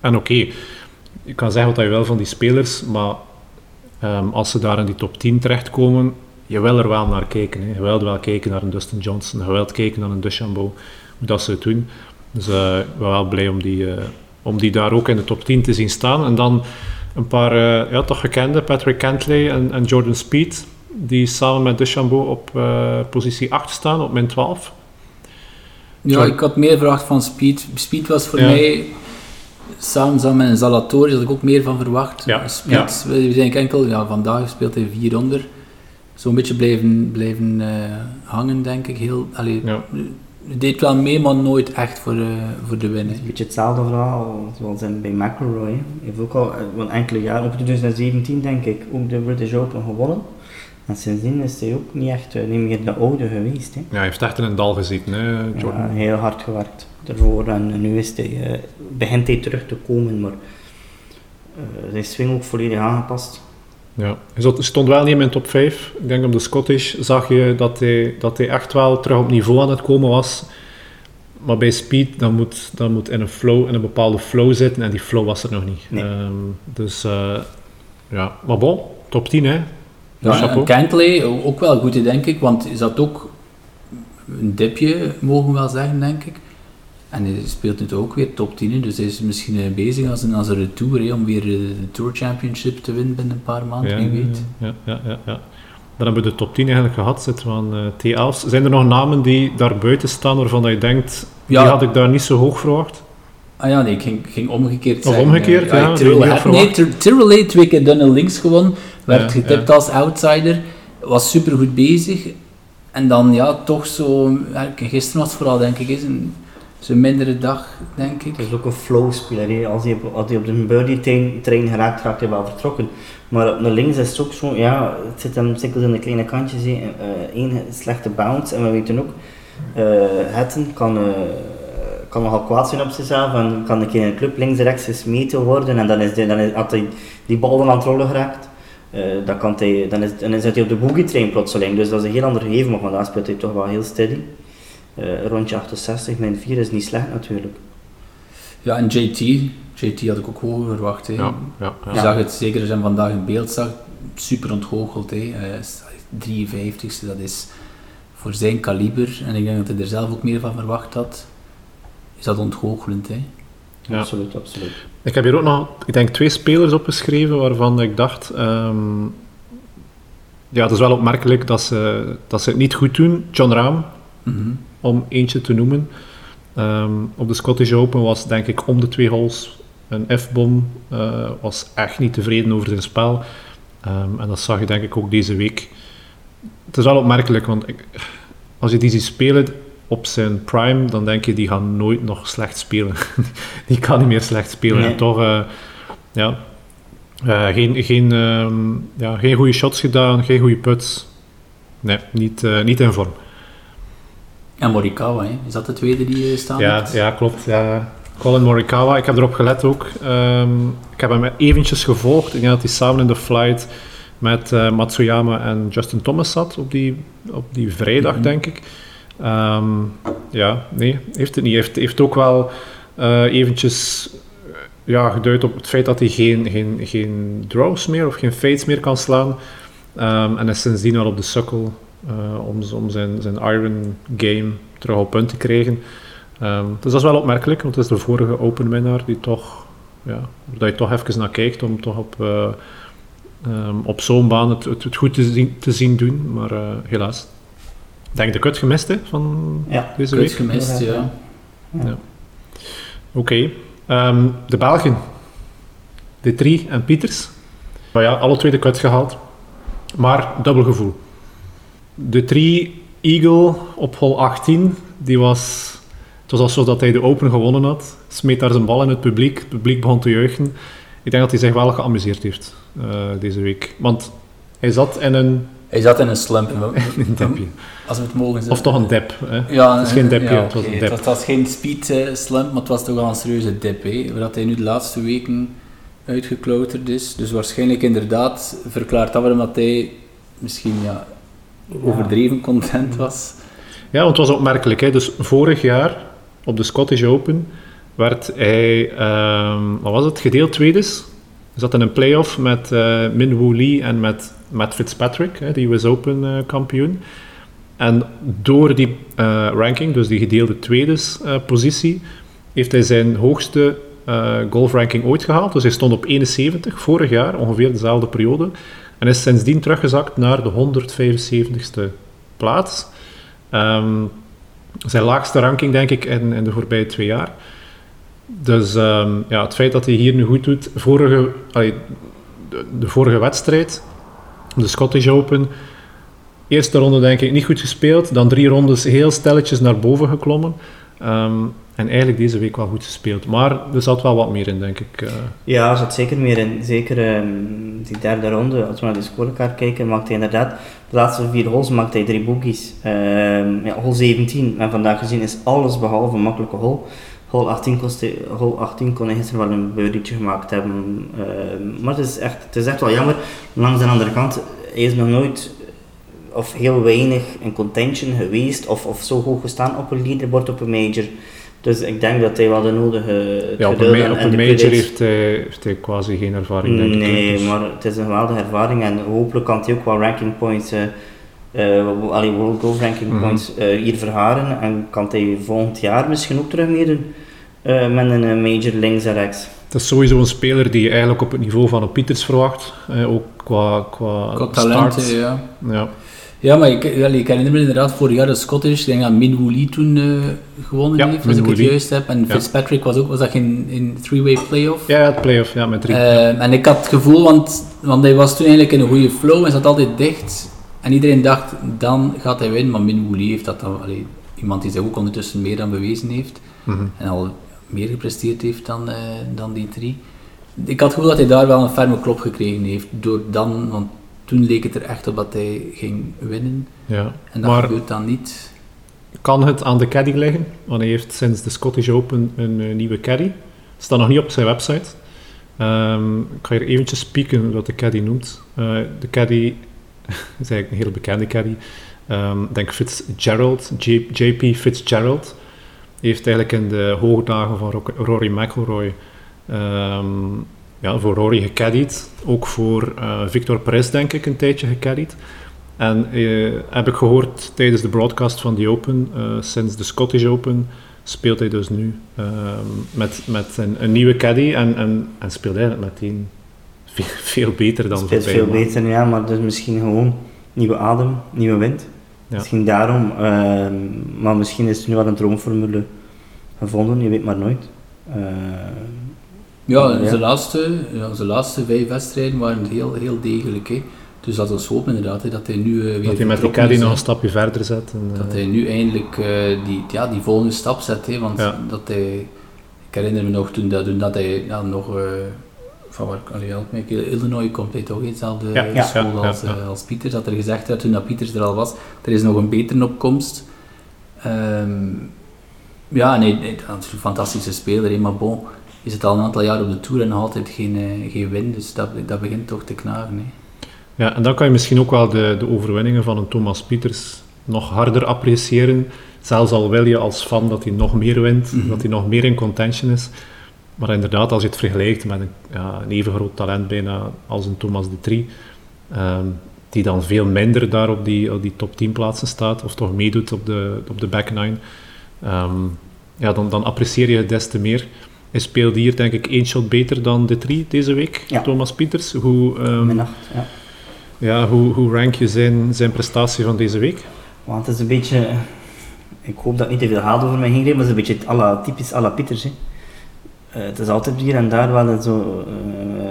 En oké, okay, je kan zeggen wat je wil van die spelers, maar um, als ze daar in die top 10 terechtkomen, je wil er wel naar kijken. Hè. Je wilt wel kijken naar een Dustin Johnson, je wilt kijken naar een DeChambeau, hoe dat ze het doen. Dus uh, ik ben wel blij om die, uh, om die daar ook in de top 10 te zien staan. En dan een paar uh, ja, toch gekende, Patrick Cantley en, en, Jordan Speed, die samen met DeChambeau op positie 8 staan, op min 12. Ja, ik had meer verwacht van Speed. Speed was voor ja. mij samen, samen met Zalatori had ik ook meer van verwacht. Ja. Speed, we zijn enkel, ja, vandaag speelt hij 400. Zo'n beetje blijven, blijven uh, hangen, denk ik. Heel, allee, ja. Deed wel mee, maar nooit echt voor, uh, voor de winnen. Een beetje hetzelfde verhaal zoals in, bij McElroy. Hij heeft ook al een enkele jaren, op 2017 denk ik, ook de British Open gewonnen. En sindsdien is hij ook niet echt uh, niet meer de oude geweest. Hè. Ja, hij heeft echt in een dal gezeten, hè, Jordan. Ja, heel hard gewerkt ervoor en nu is hij, uh, begint hij terug te komen, maar uh, zijn swing ook volledig aangepast. Ja, hij stond wel niet in mijn top 5. Ik denk op de Scottish zag je dat hij, dat hij echt wel terug op niveau aan het komen was. Maar bij speed, dan moet, dan moet in een flow, in een bepaalde flow zitten en die flow was er nog niet. Nee. Um, dus uh, ja, maar bon, top 10 hè. Ja, en Kentley ook wel goed, denk ik, want is dat ook een dipje, mogen we wel zeggen, denk ik. En hij speelt nu ook weer top 10, dus hij is misschien bezig als een, als een retour hè, om weer de Tour Championship te winnen binnen een paar maanden, wie weet. Ja, ja, ja, ja. Dan hebben we de top 10 eigenlijk gehad, zitten we aan uh, T11. Zijn er nog namen die daar buiten staan waarvan je denkt, ja. die had ik daar niet zo hoog verwacht? Ah ja, nee, ik ging, ging omgekeerd Of omgekeerd, ja. ja Tyrrell, nee, Tyrrell twee keer Dunne links gewonnen, werd getipt als outsider, was super goed bezig. En dan ja, toch zo, gisteren was het vooral denk ik, is een zijn mindere dag, denk ik. Het is ook een flow-speler. Als hij, als hij op de birdie-train geraakt, raakt hij wel vertrokken. Maar op de links is het ook zo, ja, het zit hem zeker in de kleine kantjes. Eén uh, slechte bounce. En we weten ook, uh, kan, uh, kan nogal kwaad zijn op zichzelf. En kan een keer in de club links en rechts gesmeten worden. En dan is, dan is had hij die bal dan aan het rollen geraakt. Dan, kan hij, dan, is, dan zit hij op de boogie-train plotseling. Dus dat is een heel ander gegeven. Maar vandaag speelt hij toch wel heel steady. Uh, rondje 68, mijn 4 is niet slecht natuurlijk. Ja, en JT, JT had ik ook hoger verwacht. Hè. Ja, ja, ja. Je zag het zeker als je hem vandaag in beeld zag, super ontgoocheld. Hè. Uh, 53ste, dat is voor zijn kaliber, en ik denk dat hij er zelf ook meer van verwacht had, is dat ontgoochelend. Hè. Ja. Absoluut, absoluut. Ik heb hier ook nog, ik denk, twee spelers opgeschreven waarvan ik dacht, um, ja, het is wel opmerkelijk dat ze, dat ze het niet goed doen. John Rahm, mm -hmm om eentje te noemen. Um, op de Scottish Open was denk ik om de twee holes een F-bom. Uh, was echt niet tevreden over zijn spel. Um, en dat zag je denk ik ook deze week. Het is wel opmerkelijk, want ik, als je die ziet spelen op zijn prime, dan denk je die gaan nooit nog slecht spelen. [LAUGHS] die kan niet meer slecht spelen. Nee. En toch, uh, ja, uh, geen, geen, um, ja, geen goede shots gedaan, geen goede puts. Nee, niet, niet in vorm. En Morikawa, hè? is dat de tweede die je staan ja, hebt? Ja, klopt. Ja. Colin Morikawa, ik heb erop gelet ook. Um, ik heb hem eventjes gevolgd. Ik denk dat hij samen in de flight met uh, Matsuyama en Justin Thomas zat op die, op die vrijdag, mm -hmm. denk ik. Um, ja, nee, heeft het niet. Heeft, heeft ook wel uh, eventjes ja, geduid op het feit dat hij geen, geen, geen draws meer of geen fades meer kan slaan. Um, en is sindsdien al op de sukkel om, om zijn, zijn iron game terug op punt te krijgen. Um, dus dat is wel opmerkelijk, want het is de vorige open winnaar die toch, ja, dat je toch even naar kijkt om toch op, uh, um, op zo'n baan het, het, het, goed te zien, te zien doen. Maar uh, helaas. Ik denk de kut gemist hè, van ja, deze Kut week. gemist, ja. ja. ja. Oké, okay. um, de Belgen. De Drie en Pieters. Nou ja, alle twee de kut gehaald. Maar dubbel gevoel. De 3 Eagle op hol 18, die was... Het was alsof dat hij de Open gewonnen had. Smeet daar zijn bal in het publiek. Het publiek begon te juichen. Ik denk dat hij zich wel geamuseerd heeft uh, deze week. Want hij zat in een... Hij zat in een slump. [LAUGHS] een dipje. Als we het mogen zeggen. Of toch een dip. Hè? Ja, het is geen ja, het was een dip. Het was geen speed uh, slump, maar het was toch wel een serieuze dip. Hè, waar hij nu de laatste weken uitgeklauterd is. Dus waarschijnlijk inderdaad verklaart dat waarom dat hij misschien ja, overdreven content was. Ja, want het was opmerkelijk. Hè? Dus vorig jaar op de Scottish Open werd hij, um, wat was het, gedeeld tweede. Hij zat in een playoff met uh, Min Woo Lee en met Matt Fitzpatrick, hè, die US Open eh, kampioen. En door die eh, ranking, dus die gedeelde tweede eh, positie, heeft hij zijn hoogste golfranking ooit gehaald. Dus hij stond op 71 vorig jaar, ongeveer dezelfde periode. En is sindsdien teruggezakt naar de 175ste plaats. Um, zijn laagste ranking, denk ik, in, in de voorbije twee jaar. Dus um, ja, het feit dat hij hier nu goed doet. Vorige, de, vorige wedstrijd, de Scottish Open. Eerste ronde denk ik niet goed gespeeld. Dan drie rondes heel stelletjes naar boven geklommen. Um, en eigenlijk deze week wel goed gespeeld. Maar er zat wel wat meer in, denk ik. Uh. Ja, er zat zeker meer in. Zeker um, die derde ronde, als we naar de scorekaart kijken, maakte hij inderdaad de laatste vier holes maakte hij drie. Um, ja, hole 17, en vandaag gezien is alles behalve een makkelijke hole. Hole 18, kostte, hole 18 kon hij gisteren wel een birdietje gemaakt hebben. Uh, maar het is, echt, het is echt wel jammer. Langs de andere kant, hij is nog nooit of heel weinig in contention geweest of, of zo hoog gestaan op een leaderboard op een major. Dus ik denk dat hij wel de nodige ja, op een, op een major heeft hij, heeft hij quasi geen ervaring, denk nee, ik. maar het is een geweldige ervaring en hopelijk kan hij ook wel ranking points, uh, uh, allee, World Golf Ranking Mhm. Points uh, hier verharen en kan hij volgend jaar misschien ook terug meedoen uh, met een major links en rechts. Het is sowieso een speler die je eigenlijk op het niveau van een Pieters verwacht, eh, ook qua, qua, Qua talent, start. ja. Ja. Ja, maar ik, ik herinner me inderdaad vorig jaar de Scottish. Ik denk dat Min Woo Lee toen uh, gewonnen Ja, heeft, als ik het juist heb. En. Fitzpatrick was ook, was dat geen in three-way playoff? ja, het playoff, ja, met drie. Eh, en ik had het gevoel, want, want hij was toen eigenlijk in een goede flow en zat altijd dicht. En iedereen dacht, dan gaat hij winnen. Maar Min Woo Lee heeft dat dan, allee, iemand die zich ook ondertussen meer dan bewezen heeft. Mhm. En al meer gepresteerd heeft dan, eh, dan die drie. Ik had het gevoel dat hij daar wel een ferme klop gekregen heeft. Door dan, want toen leek het er echt op dat hij ging winnen. Ja. En dat Maar gebeurt dan niet. kan het aan de caddy liggen? Want hij heeft sinds de Scottish Open een eh, nieuwe caddy. Staat nog niet op zijn website. Ehm, ik ga hier eventjes spieken wat de caddy noemt. Eh, de caddy [LAUGHS] is eigenlijk een hele bekende caddy. Ik denk Fitzgerald, J- JP Fitzgerald. Heeft eigenlijk in de hoogdagen van Ro- Rory McIlroy ehm, ja, voor Rory gecaddied. Ook voor eh, Victor Perez denk ik een tijdje gecaddied. En eh, heb ik gehoord tijdens de broadcast van die Open, eh, sinds de Scottish Open, speelt hij dus nu ehm, met, met een, een nieuwe caddy en, en, en speelt eigenlijk meteen veel, veel beter dan speelt veel maanden. beter, ja, maar dus misschien gewoon nieuwe adem, nieuwe wind. Ja. Misschien daarom, ehm, maar misschien is het nu wel een droomformule gevonden, je weet maar nooit. Ja, Ja. Zijn, laatste, ja, zijn laatste vijf wedstrijden waren heel, heel degelijk. Hè. Dus dat is hoop inderdaad, hè, dat hij nu eh, weer Dat hij met is, nog een stapje verder zet. En, eh, Dat hij nu eindelijk eh, die, ja, die volgende stap zet. Hè, want Ja. dat hij, ik herinner me nog toen, dat, toen dat hij ja, nog... eh, van waar, help me, Illinois komt hij toch in dezelfde Ja, school ja, als, ja, eh, als Pieters. Dat er gezegd werd toen dat Pieters er al was, er is nog een betere opkomst. Ehm, ja, nee, nee, dat is een fantastische speler, hè, maar bon, is het al een aantal jaar op de Tour en nog altijd geen, eh, geen win, dus dat, dat begint toch te knagen. Hè. Ja, en dan kan je misschien ook wel de, de overwinningen van een Thomas Pieters nog harder appreciëren. Zelfs al wil je als fan dat hij nog meer wint, Mhm. dat hij nog meer in contention is. Maar inderdaad, als je het vergelijkt met een, ja, een even groot talent bijna als een Thomas de Trie, ehm, die dan veel minder daar op die, op die top 10 plaatsen staat, of toch meedoet op de, op de back nine, ehm, ja, dan, dan apprecieer je het des te meer. Hij speelde hier denk ik één shot beter dan de Trie deze week, Ja. Thomas Pieters. Hoe, acht, ja. ja, hoe, hoe rank je zijn, zijn prestatie van deze week? Want het is een beetje, ik hoop dat niet te veel haat over mij gaat, maar het is een beetje het alla, typisch à la Pieters. Hè. Eh, het is altijd hier en daar wel een zo eh,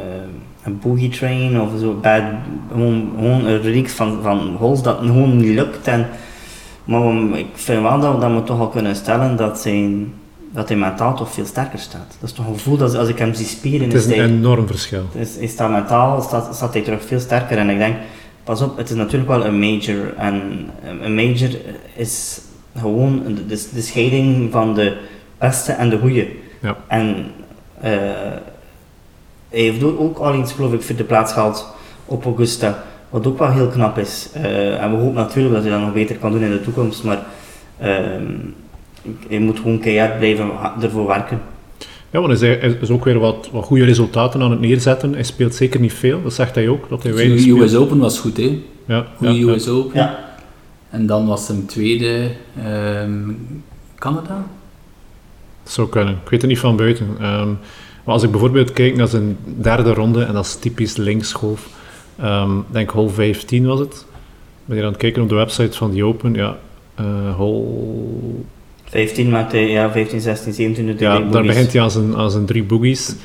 een boogie train of zo, bad, gewoon, gewoon een reeks van, van holes dat gewoon niet lukt. En, maar ik vind wel dat, dat we toch al kunnen stellen dat, zijn, dat hij mentaal toch veel sterker staat. Dat is toch een gevoel dat als ik hem zie spelen, Het is een hij, enorm verschil. hij staat mentaal, staat, staat hij terug veel sterker. En ik denk, pas op, het is natuurlijk wel een major. En een major is gewoon de, de, de scheiding van de beste en de goede. Ja. En eh, hij heeft ook ook al iets, geloof ik, voor de plaats gehaald op Augusta. Wat ook wel heel knap is. Eh, en we hopen natuurlijk dat hij dat nog beter kan doen in de toekomst. Maar ehm, hij moet gewoon keihard blijven ervoor werken. Ja, want hij is, ook weer wat, wat goede resultaten aan het neerzetten. Hij speelt zeker niet veel, dat zegt hij ook, dat hij De speelt. US Open was goed, hè. Ja, Goede ja, ja. US Open. Ja. En dan was hem tweede ehm, Canada. Dat zou kunnen. Ik weet het niet van buiten. Ehm, maar als ik bijvoorbeeld kijk naar zijn derde ronde, en dat is typisch linksgolf, ehm, ik denk hole 15 was het. Ik ben hier aan het kijken op de website van die Open. Ja, eh hole 15 maakt hij, ja, 15, 16, 17 doet hij Ja, daar begint hij aan zijn, zijn drie boogies.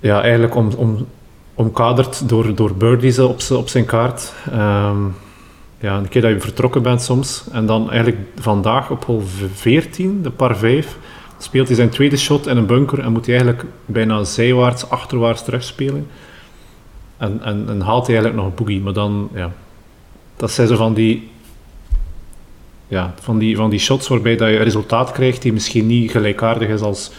Ja, eigenlijk om, om, omkaderd door, door birdies op, op zijn kaart. Ehm, ja, een keer dat je vertrokken bent soms. En dan eigenlijk vandaag op hole 14, de par 5, speelt hij zijn tweede shot in een bunker en moet hij eigenlijk bijna zijwaarts, achterwaarts terugspelen. En, en, en haalt hij eigenlijk nog een boogie. Maar dan, ja, dat zijn zo van die ja, van, die, van die shots waarbij dat je een resultaat krijgt die misschien niet gelijkaardig is als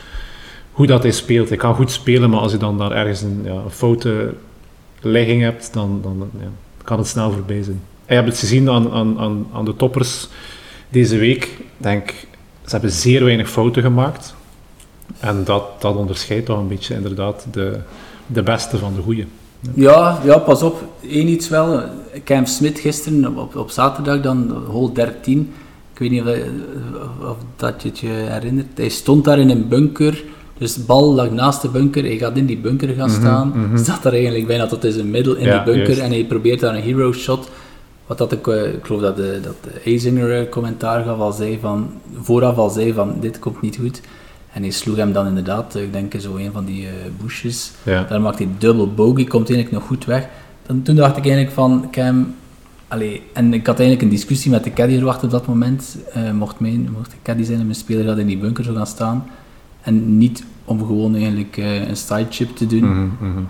hoe dat hij speelt. Hij kan goed spelen, maar als je dan daar ergens een, ja, een foute legging hebt, dan, dan ja, kan het snel voorbij zijn. Je hebt het gezien aan, aan, aan, de toppers deze week. Denk, ze hebben zeer weinig fouten gemaakt. En dat, dat onderscheidt toch een beetje inderdaad de, de beste van de goede. Ja, ja, pas op. Eén iets wel. Cam Smith gisteren op, op zaterdag, dan hole 13. Ik weet niet of, of dat je het je herinnert. Hij stond daar in een bunker. Dus de bal lag naast de bunker. Hij gaat in die bunker gaan staan. Staat daar eigenlijk bijna tot in zijn middel in Ja, die bunker. juist. En hij probeert daar een hero shot. Wat dat ik, eh, ik geloof dat de, dat de Eisinger eh, commentaar gaf al zei van, vooraf al zei van, dit komt niet goed. En hij sloeg hem dan inderdaad, eh, ik denk zo een van die eh bushes. Ja. Daar maakt hij dubbel bogey, komt eigenlijk nog goed weg. Dan, toen dacht ik eigenlijk van, Cam... Allee, en ik had eigenlijk een discussie met de caddy verwacht op dat moment. Eh, mocht, mijn, mocht de caddy zijn en mijn speler dat in die bunker zou gaan staan. En niet om gewoon eigenlijk een side chip te doen. Mhm, mhm.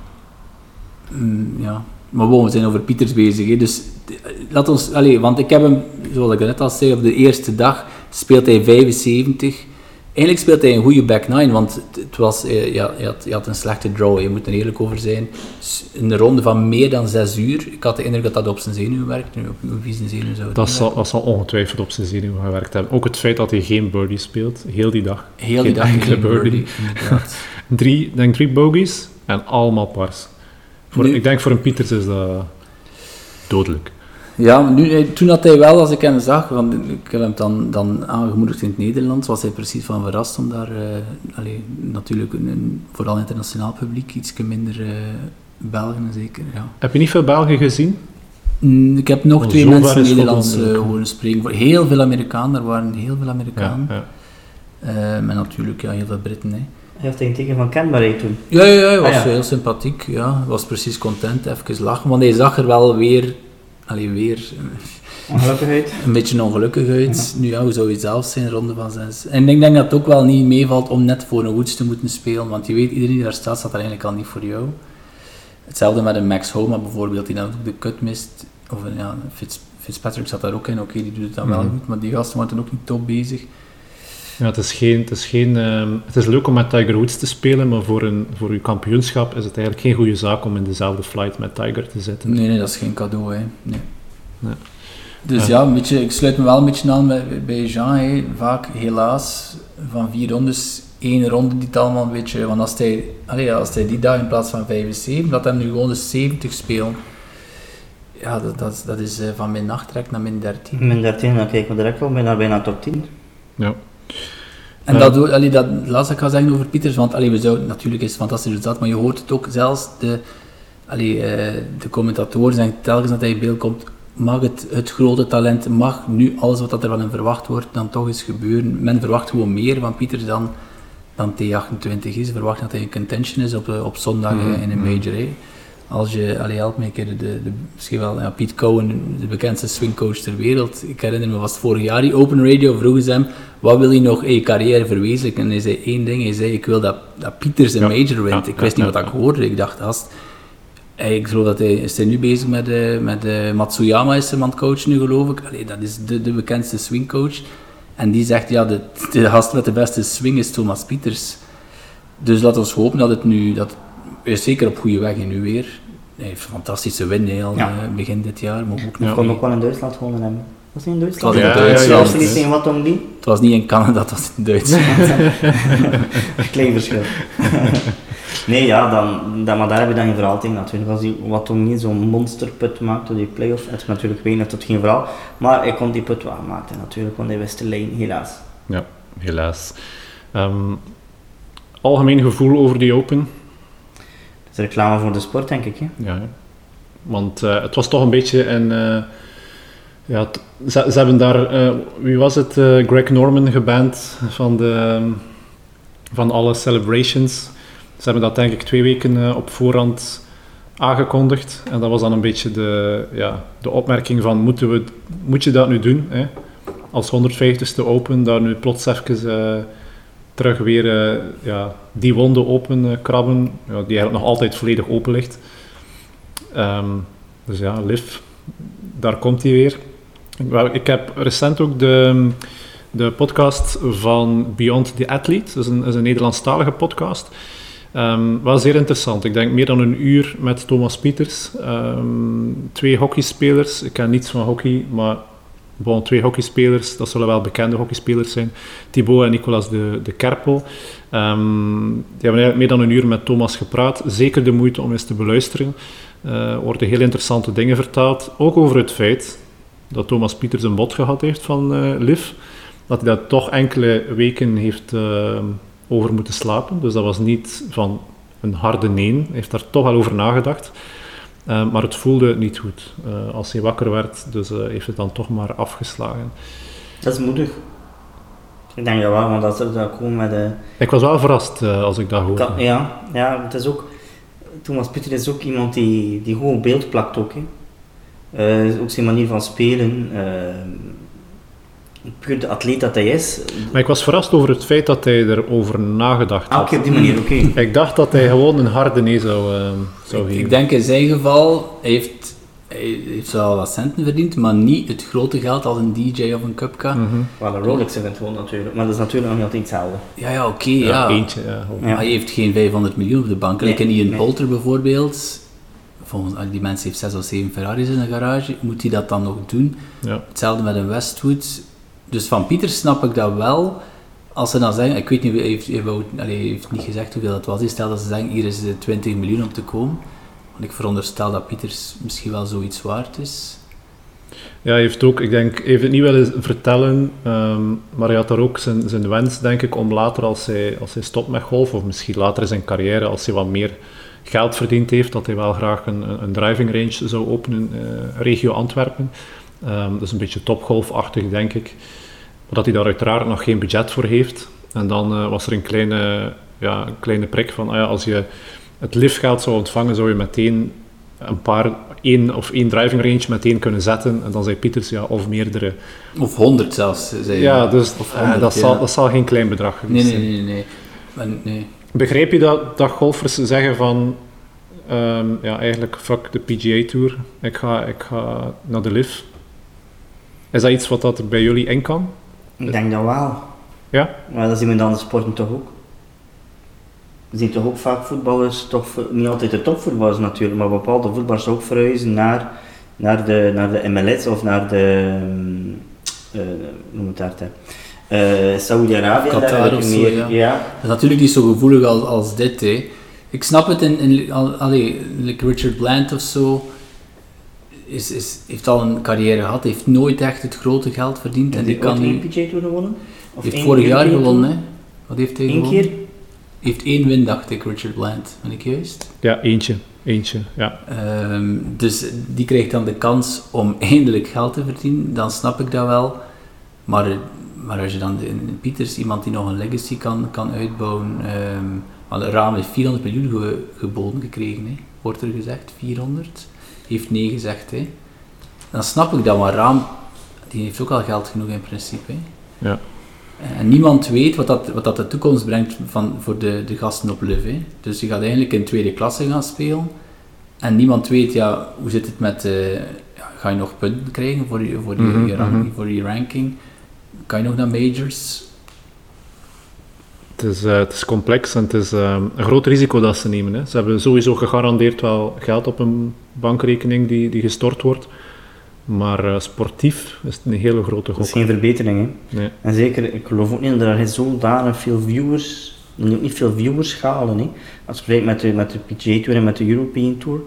Mm, ja. Maar bon, we zijn over Pieters bezig. Hè. Dus laat ons, allee, want ik heb hem, zoals ik net al zei, op de eerste dag speelt hij 75. Eigenlijk speelt hij een goede back 9, want het, was, eh, ja, je, had, je had een slechte draw, je moet er eerlijk over zijn. Een ronde van meer dan 6 uur. Ik had de indruk dat dat op zijn zenuwen werkt. Nu, op wie zijn zenuwen zou Dat, zal, dat zal ongetwijfeld op zijn zenuwen gewerkt hebben. Ook het feit dat hij geen birdie speelt, heel die dag. Heel die geen dag enkele geen birdie. [LAUGHS] Drie, denk drie bogies en allemaal pars. Voor, Nu- ik denk voor een Pieters is dat dodelijk. Ja, maar nu, eh, toen had hij wel, als ik hem zag, want ik heb hem dan, dan aangemoedigd in het Nederlands, was hij precies van verrast om daar, eh, allee, natuurlijk een, een vooral internationaal publiek, iets minder eh, Belgen zeker, ja. Heb je niet veel Belgen gezien? Mm, Ik heb nog Oh, twee mensen Nederlands eh, oké. horen spreken. Voor heel veel Amerikanen, er waren heel veel Amerikanen. ja. Eh, en natuurlijk ja, heel veel Britten. Hè. Hij heeft een teken van kenbaarheid toen. Ja, ja, ja, hij was Ah, ja. heel sympathiek. Ja. Hij was precies content, even lachen. Want hij zag er wel weer, allee, weer Ongelukkigheid. een beetje ongelukkig uit. Nu ja, hoe zou je zelf zijn, ronde van zes. En ik denk dat het ook wel niet meevalt om net voor een Woods te moeten spelen. Want je weet, iedereen die daar staat, staat er eigenlijk al niet voor jou. Hetzelfde met een Max Homa bijvoorbeeld, die dan ook de cut mist. Of een, ja, Fitz, Fitzpatrick zat daar ook in. Oké, die doet het dan wel Mhm. goed, maar die gasten waren ook niet top bezig. Ja, het, is geen, het, is geen, ehm, het is leuk om met Tiger Woods te spelen, maar voor, een, voor uw kampioenschap is het eigenlijk geen goede zaak om in dezelfde flight met Tiger te zitten. Nee, nee, dat is geen cadeau, hè. Nee. Nee. Dus Ja. ja, een beetje, ik sluit me wel een beetje aan bij, bij Jean. Hè. Vaak, helaas, van vier rondes, één ronde die het allemaal een beetje... Want als hij, allee, als hij die dag in plaats van 75, dat hij nu gewoon de 70 speelt, ja, dat, dat, is- dat is eh, van min 8 direct naar min 13. Min 13, dan kijken we direct wel bijna, bijna top 10. Ja. En Ja. dat, doe- allee, dat laatste ik ga zeggen over Pieters, want allee, we zouden, natuurlijk is het fantastisch resultaat, maar je hoort het ook zelfs, de, allee, eh, de commentatoren zeggen telkens dat hij in beeld komt, mag het, het grote talent, mag nu alles wat dat er van hem verwacht wordt, dan toch eens gebeuren. Men verwacht gewoon meer van Pieters dan, dan T28 is. Ze verwachten dat hij in contention is op, eh, op zondag eh, Mhm, in een major. hè. Als je, allee, help me een keer, de, de, misschien wel, ja, Piet Cohen, de bekendste swingcoach ter wereld. Ik herinner me, was het vorig jaar, die Open Radio, vroegen ze hem, wat wil je nog in je carrière verwezenlijken? En hij zei één ding, hij zei, ik wil dat, dat Pieters een Ja, major wint. ja, ik wist niet wat ik hoorde, ik dacht, Hey, ik geloof dat hij, is hij nu bezig met, eh, met eh, Matsuyama, is hem aan het coachen nu geloof ik. Allee, dat is de, de bekendste swingcoach. En die zegt, ja, de, de gast met de beste swing is Thomas Pieters. Dus laten we hopen dat het nu, dat is zeker op goede weg en nu weer. Hij heeft een fantastische win hè, al Ja. eh, begin dit jaar, maar ook nog Ja. Kon ook wel in Duitsland gewonnen hebben. Was hij in Duitsland? Het was in Duitsland. Was er niet in wat om die? Het was niet in Canada, het was in Duitsland. [LAUGHS] Klein verschil. [LAUGHS] nee, ja, dan, dan, maar daar heb je dan geen verhaal tegen natuurlijk. Als hij wat om niet zo'n monsterput maakt door die play-off, het is natuurlijk weinig tot geen verhaal. Maar hij kon die put wel maken natuurlijk, want hij wist de lijn, helaas. Ja, helaas. Ehm, algemeen gevoel over die Open? Reclame voor de sport, denk ik. Hè? Ja, want eh, het was toch een beetje een... eh, ja, ze, ze hebben daar, eh, wie was het, Greg Norman geband van, de, van alle celebrations. Ze hebben dat denk ik twee weken op voorhand aangekondigd. En dat was dan een beetje de, ja, de opmerking van, moeten we, moet je dat nu doen? Hè? Als 150ste Open, daar nu plots even terug weer eh, ja, die wonde open eh, krabben, ja, die eigenlijk nog altijd volledig open ligt. Ehm, dus ja, Liv, daar komt hij weer. Wel, Ik heb recent ook de, de podcast van Beyond the Athlete, dat is een, een Nederlandstalige podcast. Ehm wel zeer interessant. Ik denk meer dan een uur met Thomas Pieters. Ehm, twee hockeyspelers. Ik ken niets van hockey, maar bon, twee hockeyspelers. Dat zullen wel bekende hockeyspelers zijn. Thibaut en Nicolas de, de Kerpel. Ehm, die hebben meer dan een uur met Thomas gepraat. Zeker de moeite om eens te beluisteren. Eh, Er worden heel interessante dingen verteld. Ook over het feit dat Thomas Pieters een bod gehad heeft van eh Liv. Dat hij daar toch enkele weken heeft eh, over moeten slapen. Dus dat was niet van een harde nee. Hij heeft daar toch wel over nagedacht. Eh, maar het voelde niet goed eh, als hij wakker werd. Dus eh, heeft het dan toch maar afgeslagen. Dat is moedig. Ik denk wel, want dat ze dat gewoon met de... Ik was wel verrast als ik dat hoorde. Ka- ja, ja, het is ook... Thomas Pieter is ook iemand die, die gewoon beeld plakt ook. Hè. Ook zijn manier van spelen. Puur de atleet dat hij is. Maar ik was verrast over het feit dat hij erover nagedacht Ah, had. oké, op die manier, oké. [LAUGHS] Ik dacht dat hij gewoon een harde nee zou, eh, zou Ik, geven. ik denk in zijn geval, hij heeft, hij heeft wel wat centen verdiend, maar niet het grote geld als een DJ of een Cupca. Mhm. Wel, een Rolex eventueel natuurlijk, maar dat is natuurlijk nog niet altijd hetzelfde. Ja, ja, oké, ja, ja. eentje. Ja, hoor. Ja. Maar hij heeft geen 500 miljoen op de bank. Nee, Like in Ian nee. Poulter bijvoorbeeld, volgens al die mensen heeft 6 of 7 Ferraris in de garage, moet hij dat dan nog doen? Ja. Hetzelfde met een Westwood. Dus van Pieter snap ik dat wel. Als ze dan zeggen, ik weet niet, hij heeft, hij heeft niet gezegd hoeveel het was. Hij stelt dat ze zeggen, hier is de 20 miljoen om te komen. Want ik veronderstel dat Pieters misschien wel zoiets waard is. Ja, hij heeft ook, ik denk, heeft het niet willen vertellen, ehm, maar hij had daar ook zijn, zijn wens, denk ik, om later, als hij, als hij stopt met golf, of misschien later in zijn carrière, als hij wat meer geld verdiend heeft, dat hij wel graag een, een- driving range zou openen, eh, regio Antwerpen. Ehm, dat is een beetje topgolfachtig, denk ik. Maar dat hij daar uiteraard nog geen budget voor heeft. En dan eh, was er een kleine, ja, een kleine prik van, ah ja, als je het liftgeld zou ontvangen, zou je meteen een paar, één of één driving range meteen kunnen zetten. En dan zei Pieters, ja, of meerdere. Of 100 zelfs, zei Ja, dus eh, 100, dat, ja. zal, dat zal geen klein bedrag Nee, geweest nee, zijn. nee, nee. Maar, nee. Begrijp je dat, dat golfers zeggen van, ehm, ja, eigenlijk fuck de PGA Tour, ik ga, ik ga naar de LIV? Is dat iets wat dat er bij jullie in kan? Ik denk dat wel. Ja? Maar dat zien we in de andere sporten toch ook. We zien toch ook vaak voetballers, toch, niet altijd de topvoetballers natuurlijk, maar bepaalde voetballers ook verhuizen naar, naar, de, naar de MLS of naar de, hoe moet dat, hè? Eh, Saudi-Arabië. Qatar of zo, meer. ja. ja. Dat is natuurlijk niet zo gevoelig als, als dit. Hè. Ik snap het in, in al- allee, like Richard Bland of zo. Is, is, heeft al een carrière gehad, heeft nooit echt het grote geld verdiend. En die Heeft hij kan ooit nu. één PGA Tour gewonnen? Of heeft één vorig jaar gewonnen. Hè. Wat heeft hij Eén gewonnen? keer? Heeft één win, dacht ik, Richard Bland. Ben ik juist? Ja, eentje. Eentje, ja. Ehm, dus die krijgt dan de kans om [LAUGHS] eindelijk geld te verdienen, dan snap ik dat wel. Maar, maar als je dan in Pieters, iemand die nog een legacy kan, kan uitbouwen, ehm want Raam heeft 400 miljoen ge- geboden gekregen, hè. wordt er gezegd, 400. Heeft nee gezegd, hè. dan snap ik dat, maar Raam die heeft ook al geld genoeg in principe. Hè. Ja. En niemand weet wat dat, wat dat de toekomst brengt van, voor de, de gasten op. Hè. Dus je gaat eigenlijk in tweede klasse gaan spelen. En niemand weet, ja, hoe zit het met... eh, ja, ga je nog punten krijgen voor je, voor, je, Mhm, mhm. voor je ranking? Kan je nog naar majors? Het is, eh, het is complex en het is eh, een groot risico dat ze nemen. Hè. Ze hebben sowieso gegarandeerd wel geld op een bankrekening die, die gestort wordt. Maar eh, sportief is het een hele grote Dat gok. is geen verbetering, hè. Nee. En zeker, ik geloof ook niet dat er zodanig veel viewers, ook niet veel viewers halen. Hè. Als je vergelijkt met de, met de PGA Tour en met de European Tour.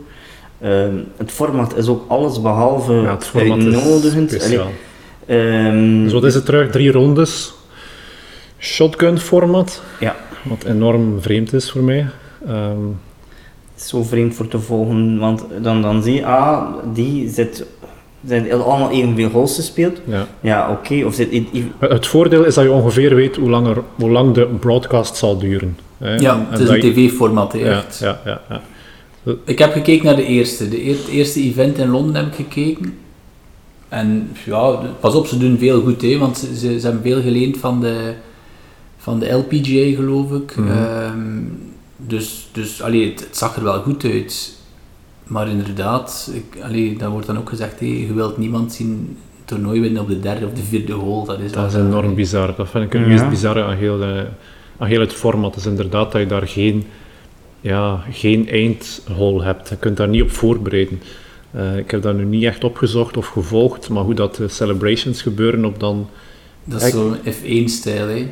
Ehm, het format is ook alles behalve Ja, het format is speciaal. Allee, ehm, Dus wat is het terug? Drie rondes. Shotgun format. Ja. Wat enorm vreemd is voor mij. Ehm, is zo vreemd voor te volgen, want dan, dan zie je, ah, die zit, zijn allemaal evenveel goals gespeeld. ja. Ja, oké, of zit Het voordeel is dat je ongeveer weet hoe lang, er, hoe lang de broadcast zal duren. Hè. Ja, En het is een tv-format, Ja, echt. ja, ja, ja. Ik heb gekeken naar de eerste. De het eerste event in Londen heb ik gekeken. En ja, pas op, ze doen veel goed, hè, want ze, ze, ze hebben veel geleend van de, van de LPGA, geloof ik. Mhm. Ehm, dus dus allee, het, het zag er wel goed uit. Maar inderdaad, ik, allee, dat wordt dan ook gezegd, hè, je wilt niemand zien een toernooi winnen op de derde of de vierde hole. Dat is, Dat is enorm bizar. Dat vind ik het Ja. meest bizarre aan heel, eh, aan heel het format. is inderdaad dat je daar geen, ja, geen eindhole hebt. Je kunt daar niet op voorbereiden. Eh, ik heb dat nu niet echt opgezocht of gevolgd, maar hoe dat de celebrations gebeuren op dan... Dat is zo'n F1-stijl, hè.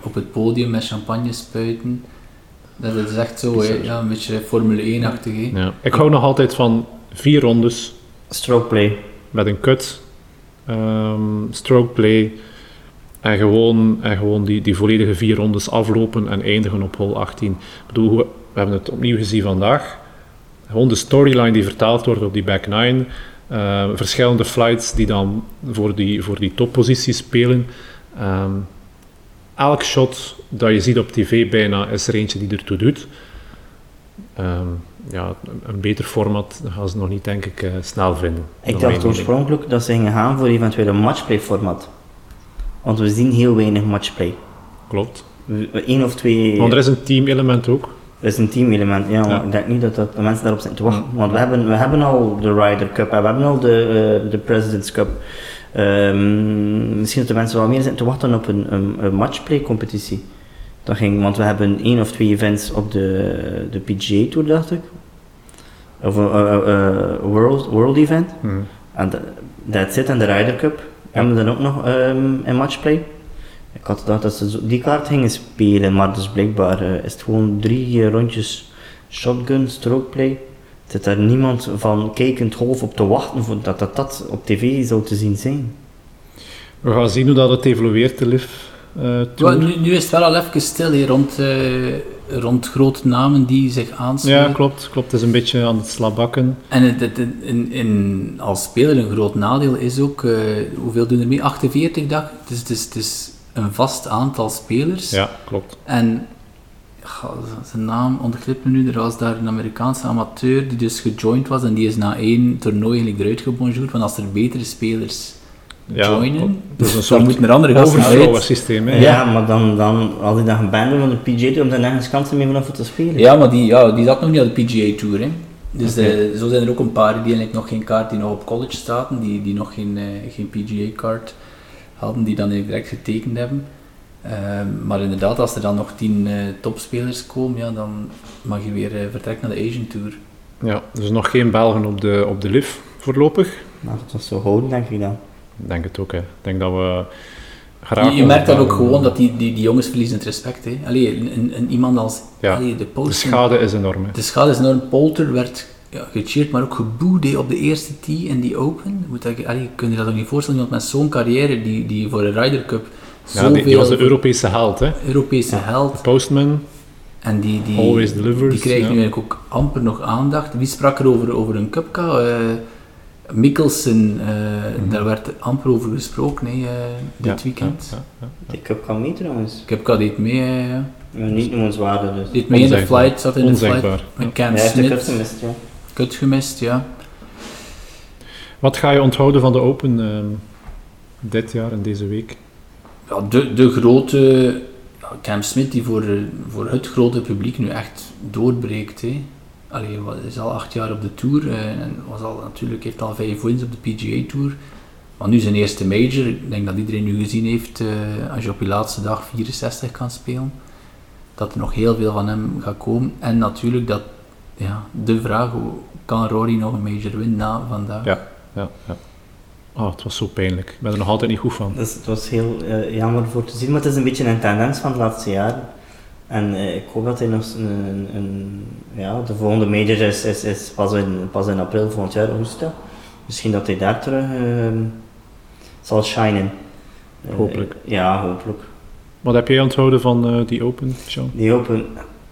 Op het podium met champagne spuiten. Dat is echt zo, hè. Bizar. Ja, een beetje Formule 1-achtig, hè. Ja. Ik hou nog altijd van vier rondes stroke play. met een cut, ehm, stroke play en gewoon, en gewoon die, die volledige vier rondes aflopen en eindigen op hole 18. Ik bedoel, we we hebben het opnieuw gezien vandaag. Gewoon de storyline die vertaald wordt op die back nine. eh, verschillende flights die dan voor die, voor die toppositie spelen. Ehm, elk shot dat je ziet op tv bijna is er eentje die ertoe doet. Ehm, ja, een- beter format gaan ze nog niet, denk ik, eh, snel vinden. Ik dacht oorspronkelijk dat ze gingen gaan voor eventueel een matchplay format. Want we zien heel weinig matchplay. Klopt. Eén of twee... Want er is een team-element ook. Dat is een teamelement, ja, ik denk niet dat, dat de mensen daarop zitten te wachten. Want we hebben, we hebben al de Ryder Cup en we hebben al de, eh, de President's Cup. Ehm, misschien dat de mensen wel meer zitten te wachten op een, een, een matchplay-competitie. Dat ging, want we hebben één of twee events op de, de PGA Tour, dacht ik. Of een eh, eh, eh, world, world event. Mhm. En dat- that's it, en de Ryder Cup. Hebben we dan ook nog ehm, een matchplay? Ik had gedacht dat ze die kaart gingen spelen, maar dus blijkbaar is het gewoon drie rondjes shotgun, strokeplay. Zit daar niemand van kijkend golf op te wachten voor dat, dat dat op tv zou te zien zijn? We gaan zien hoe dat het evolueert, de eh, Tour. Ja, nu, nu is het wel al even stil hè, rond, eh, rond grote namen die zich aansluiten. Ja, klopt, klopt. Het is een beetje aan het slabakken. En het, het, in, in, als speler een groot nadeel is ook, eh, hoeveel doen er mee? 48 dag. Het is, het, is, het is een vast aantal spelers. Ja, klopt. En zijn naam ontglipt me nu. Er was daar een Amerikaanse amateur die dus gejoind was en die is na één toernooi eigenlijk eruit gebonjourd. Want als er betere spelers Ja, joinen, een dan moeten er andere gasten systeem. Hè? Ja, maar dan, dan als hij dan geband wordt van de PGA Tour, om daar nergens kansen meer vanaf te spelen. Ja, maar die, ja, die zat nog niet op de PGA Tour. Hè. Dus eh, zo zijn er ook een paar die eigenlijk nog geen kaart, die nog op college zaten, die, die nog geen, eh, geen PGA-kaart hadden, die dan eigenlijk direct getekend hebben. Ehm, maar inderdaad, als er dan nog tien eh, topspelers komen, ja, dan mag je weer eh, vertrekken naar de Asian Tour. Ja, dus nog geen Belgen op de, op de LIV voorlopig. Nou, dat was zo houden, denk ik dan. Ik denk het ook. Hè. Ik denk dat we graag... Je, je merkt dat ook gewoon, dat die, die, die jongens verliezen het respect. Hè. Allee, een, iemand als Ja, allee, de De post. schade is enorm. Hè. De schade is enorm. Polter werd ja, gecheerd, maar ook geboed hè, op de eerste tee in die Open. Moet dat, allee, kun je dat ook niet voorstellen? Iemand met zo'n carrière, die, die voor een Ryder Cup Ja, die, die was de Europese held. Hè. Europese held. Postman, En die, die, Always delivers, die krijgt ja. nu eigenlijk ook amper nog aandacht. Wie sprak er over, over een cupka? Eh Mikkelsen, eh, daar werd amper over gesproken hè, eh, dit Mhm. Ja, weekend. ja, ja, ja. Die cup kan mee trouwens. Cupka deed mee, ja. Niet noemenswaardig dus. deed mee in de Onzegbaar. flight, zat in de flight Onzegbaar. met Cam Hij heeft de gemist, ja. Kut gemist, ja. Wat ga je onthouden van de Open ehm, dit jaar en deze week? Ja, de, de grote Cam Smith die voor, voor het grote publiek nu echt doorbreekt. Hè. Allee, is al acht jaar op de Tour eh, en was al, natuurlijk heeft al vijf wins op de PGA Tour. Maar nu zijn eerste major, ik denk dat iedereen nu gezien heeft, eh, als je op je laatste dag 64 kan spelen, dat er nog heel veel van hem gaat komen. En natuurlijk dat, ja, de vraag, kan Rory nog een major winnen na vandaag? Ja. Ja, ja. Oh, het was zo pijnlijk. Ik ben er nog altijd niet goed van. Dus het was heel eh, jammer voor te zien, maar het is een beetje een tendens van de laatste jaren. En eh, ik hoop dat hij nog een, een, een- ja, de volgende major is, is, is pas, in, pas in april volgend jaar, Augusta. Misschien dat hij daar terug ehm, zal shinen. Eh, Hopelijk. ja, hopelijk. Wat heb jij onthouden van die Open, Sean? Die Open,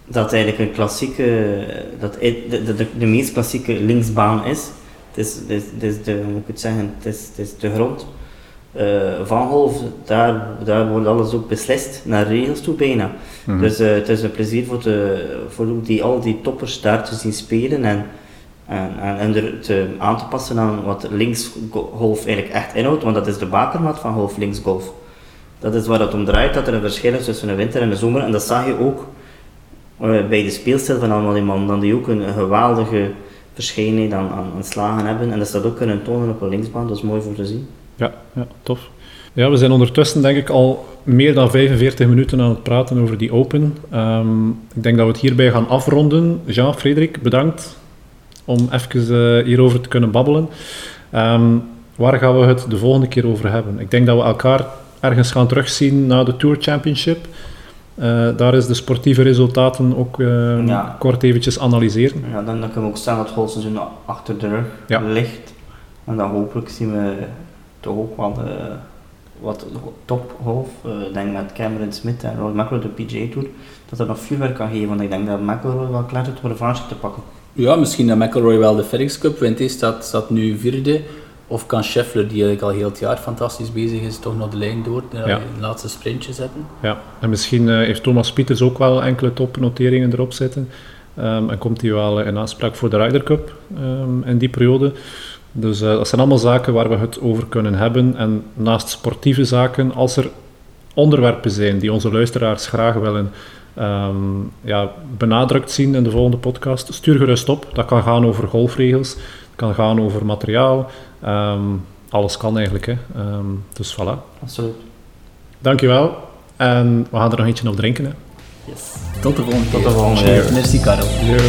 dat eigenlijk een klassieke, dat de, de, de, de meest klassieke linksbaan is. Het is, het is, het is de, hoe moet ik het zeggen, het is, het is de grond. Eh, van golf, daar, daar wordt alles ook beslist, naar regels toe bijna. Mhm. Dus eh, het is een plezier voor, de, voor die, al die toppers daar te zien spelen en, en, en, en er te, aan te passen aan wat linksgolf eigenlijk echt inhoudt, want dat is de bakermat van golf linksgolf. Dat is waar het om draait, dat er een verschil is tussen de winter en de zomer. En dat zag je ook eh, bij de speelstijl van allemaal die mannen, dat die ook een geweldige verschijning aan, aan, aan slagen hebben. En dat ze dat ook kunnen tonen op een linksbaan, dat is mooi voor te zien. Ja, ja, tof. Ja, we zijn ondertussen denk ik al meer dan 45 minuten aan het praten over die Open. Ehm, ik denk dat we het hierbij gaan afronden. Jean, Frederik, bedankt om even eh, hierover te kunnen babbelen. Ehm, waar gaan we het de volgende keer over hebben? Ik denk dat we elkaar ergens gaan terugzien na de Tour Championship. Eh, daar is de sportieve resultaten ook eh, Ja. kort eventjes analyseren. Ja, dan, dan kunnen we ook stellen dat het golfseizoen achter de rug Ja. ligt. En dan hopelijk zien we toch ook wat, eh, wat topgolf. Eh, ik denk met Cameron Smith en Rory McIlroy de PGA Tour, dat dat nog vuurwerk kan geven. Want ik denk dat McIlroy wel klaar is om de revanche te pakken. Ja, misschien dat McElroy wel de FedEx Cup wint. Hij staat, staat nu vierde. Of kan Scheffler, die eigenlijk al heel het jaar fantastisch bezig is, toch nog de lijn door, de, Ja. het laatste sprintje zetten. Ja, en misschien eh, heeft Thomas Pieters ook wel enkele topnoteringen erop zitten. Ehm, en komt hij wel in aanspraak voor de Ryder Cup ehm, in die periode. Dus eh, dat zijn allemaal zaken waar we het over kunnen hebben. En naast sportieve zaken, als er onderwerpen zijn die onze luisteraars graag willen ehm, ja, benadrukt zien in de volgende podcast, stuur gerust op. Dat kan gaan over golfregels, het kan gaan over materiaal. Ehm, alles kan eigenlijk. Hè. Ehm, dus voilà. Absoluut. Dankjewel. En we gaan er nog eentje op drinken. Hè. Yes. Tot de volgende Tot keer. de volgende keer. Merci, Karel. Yo.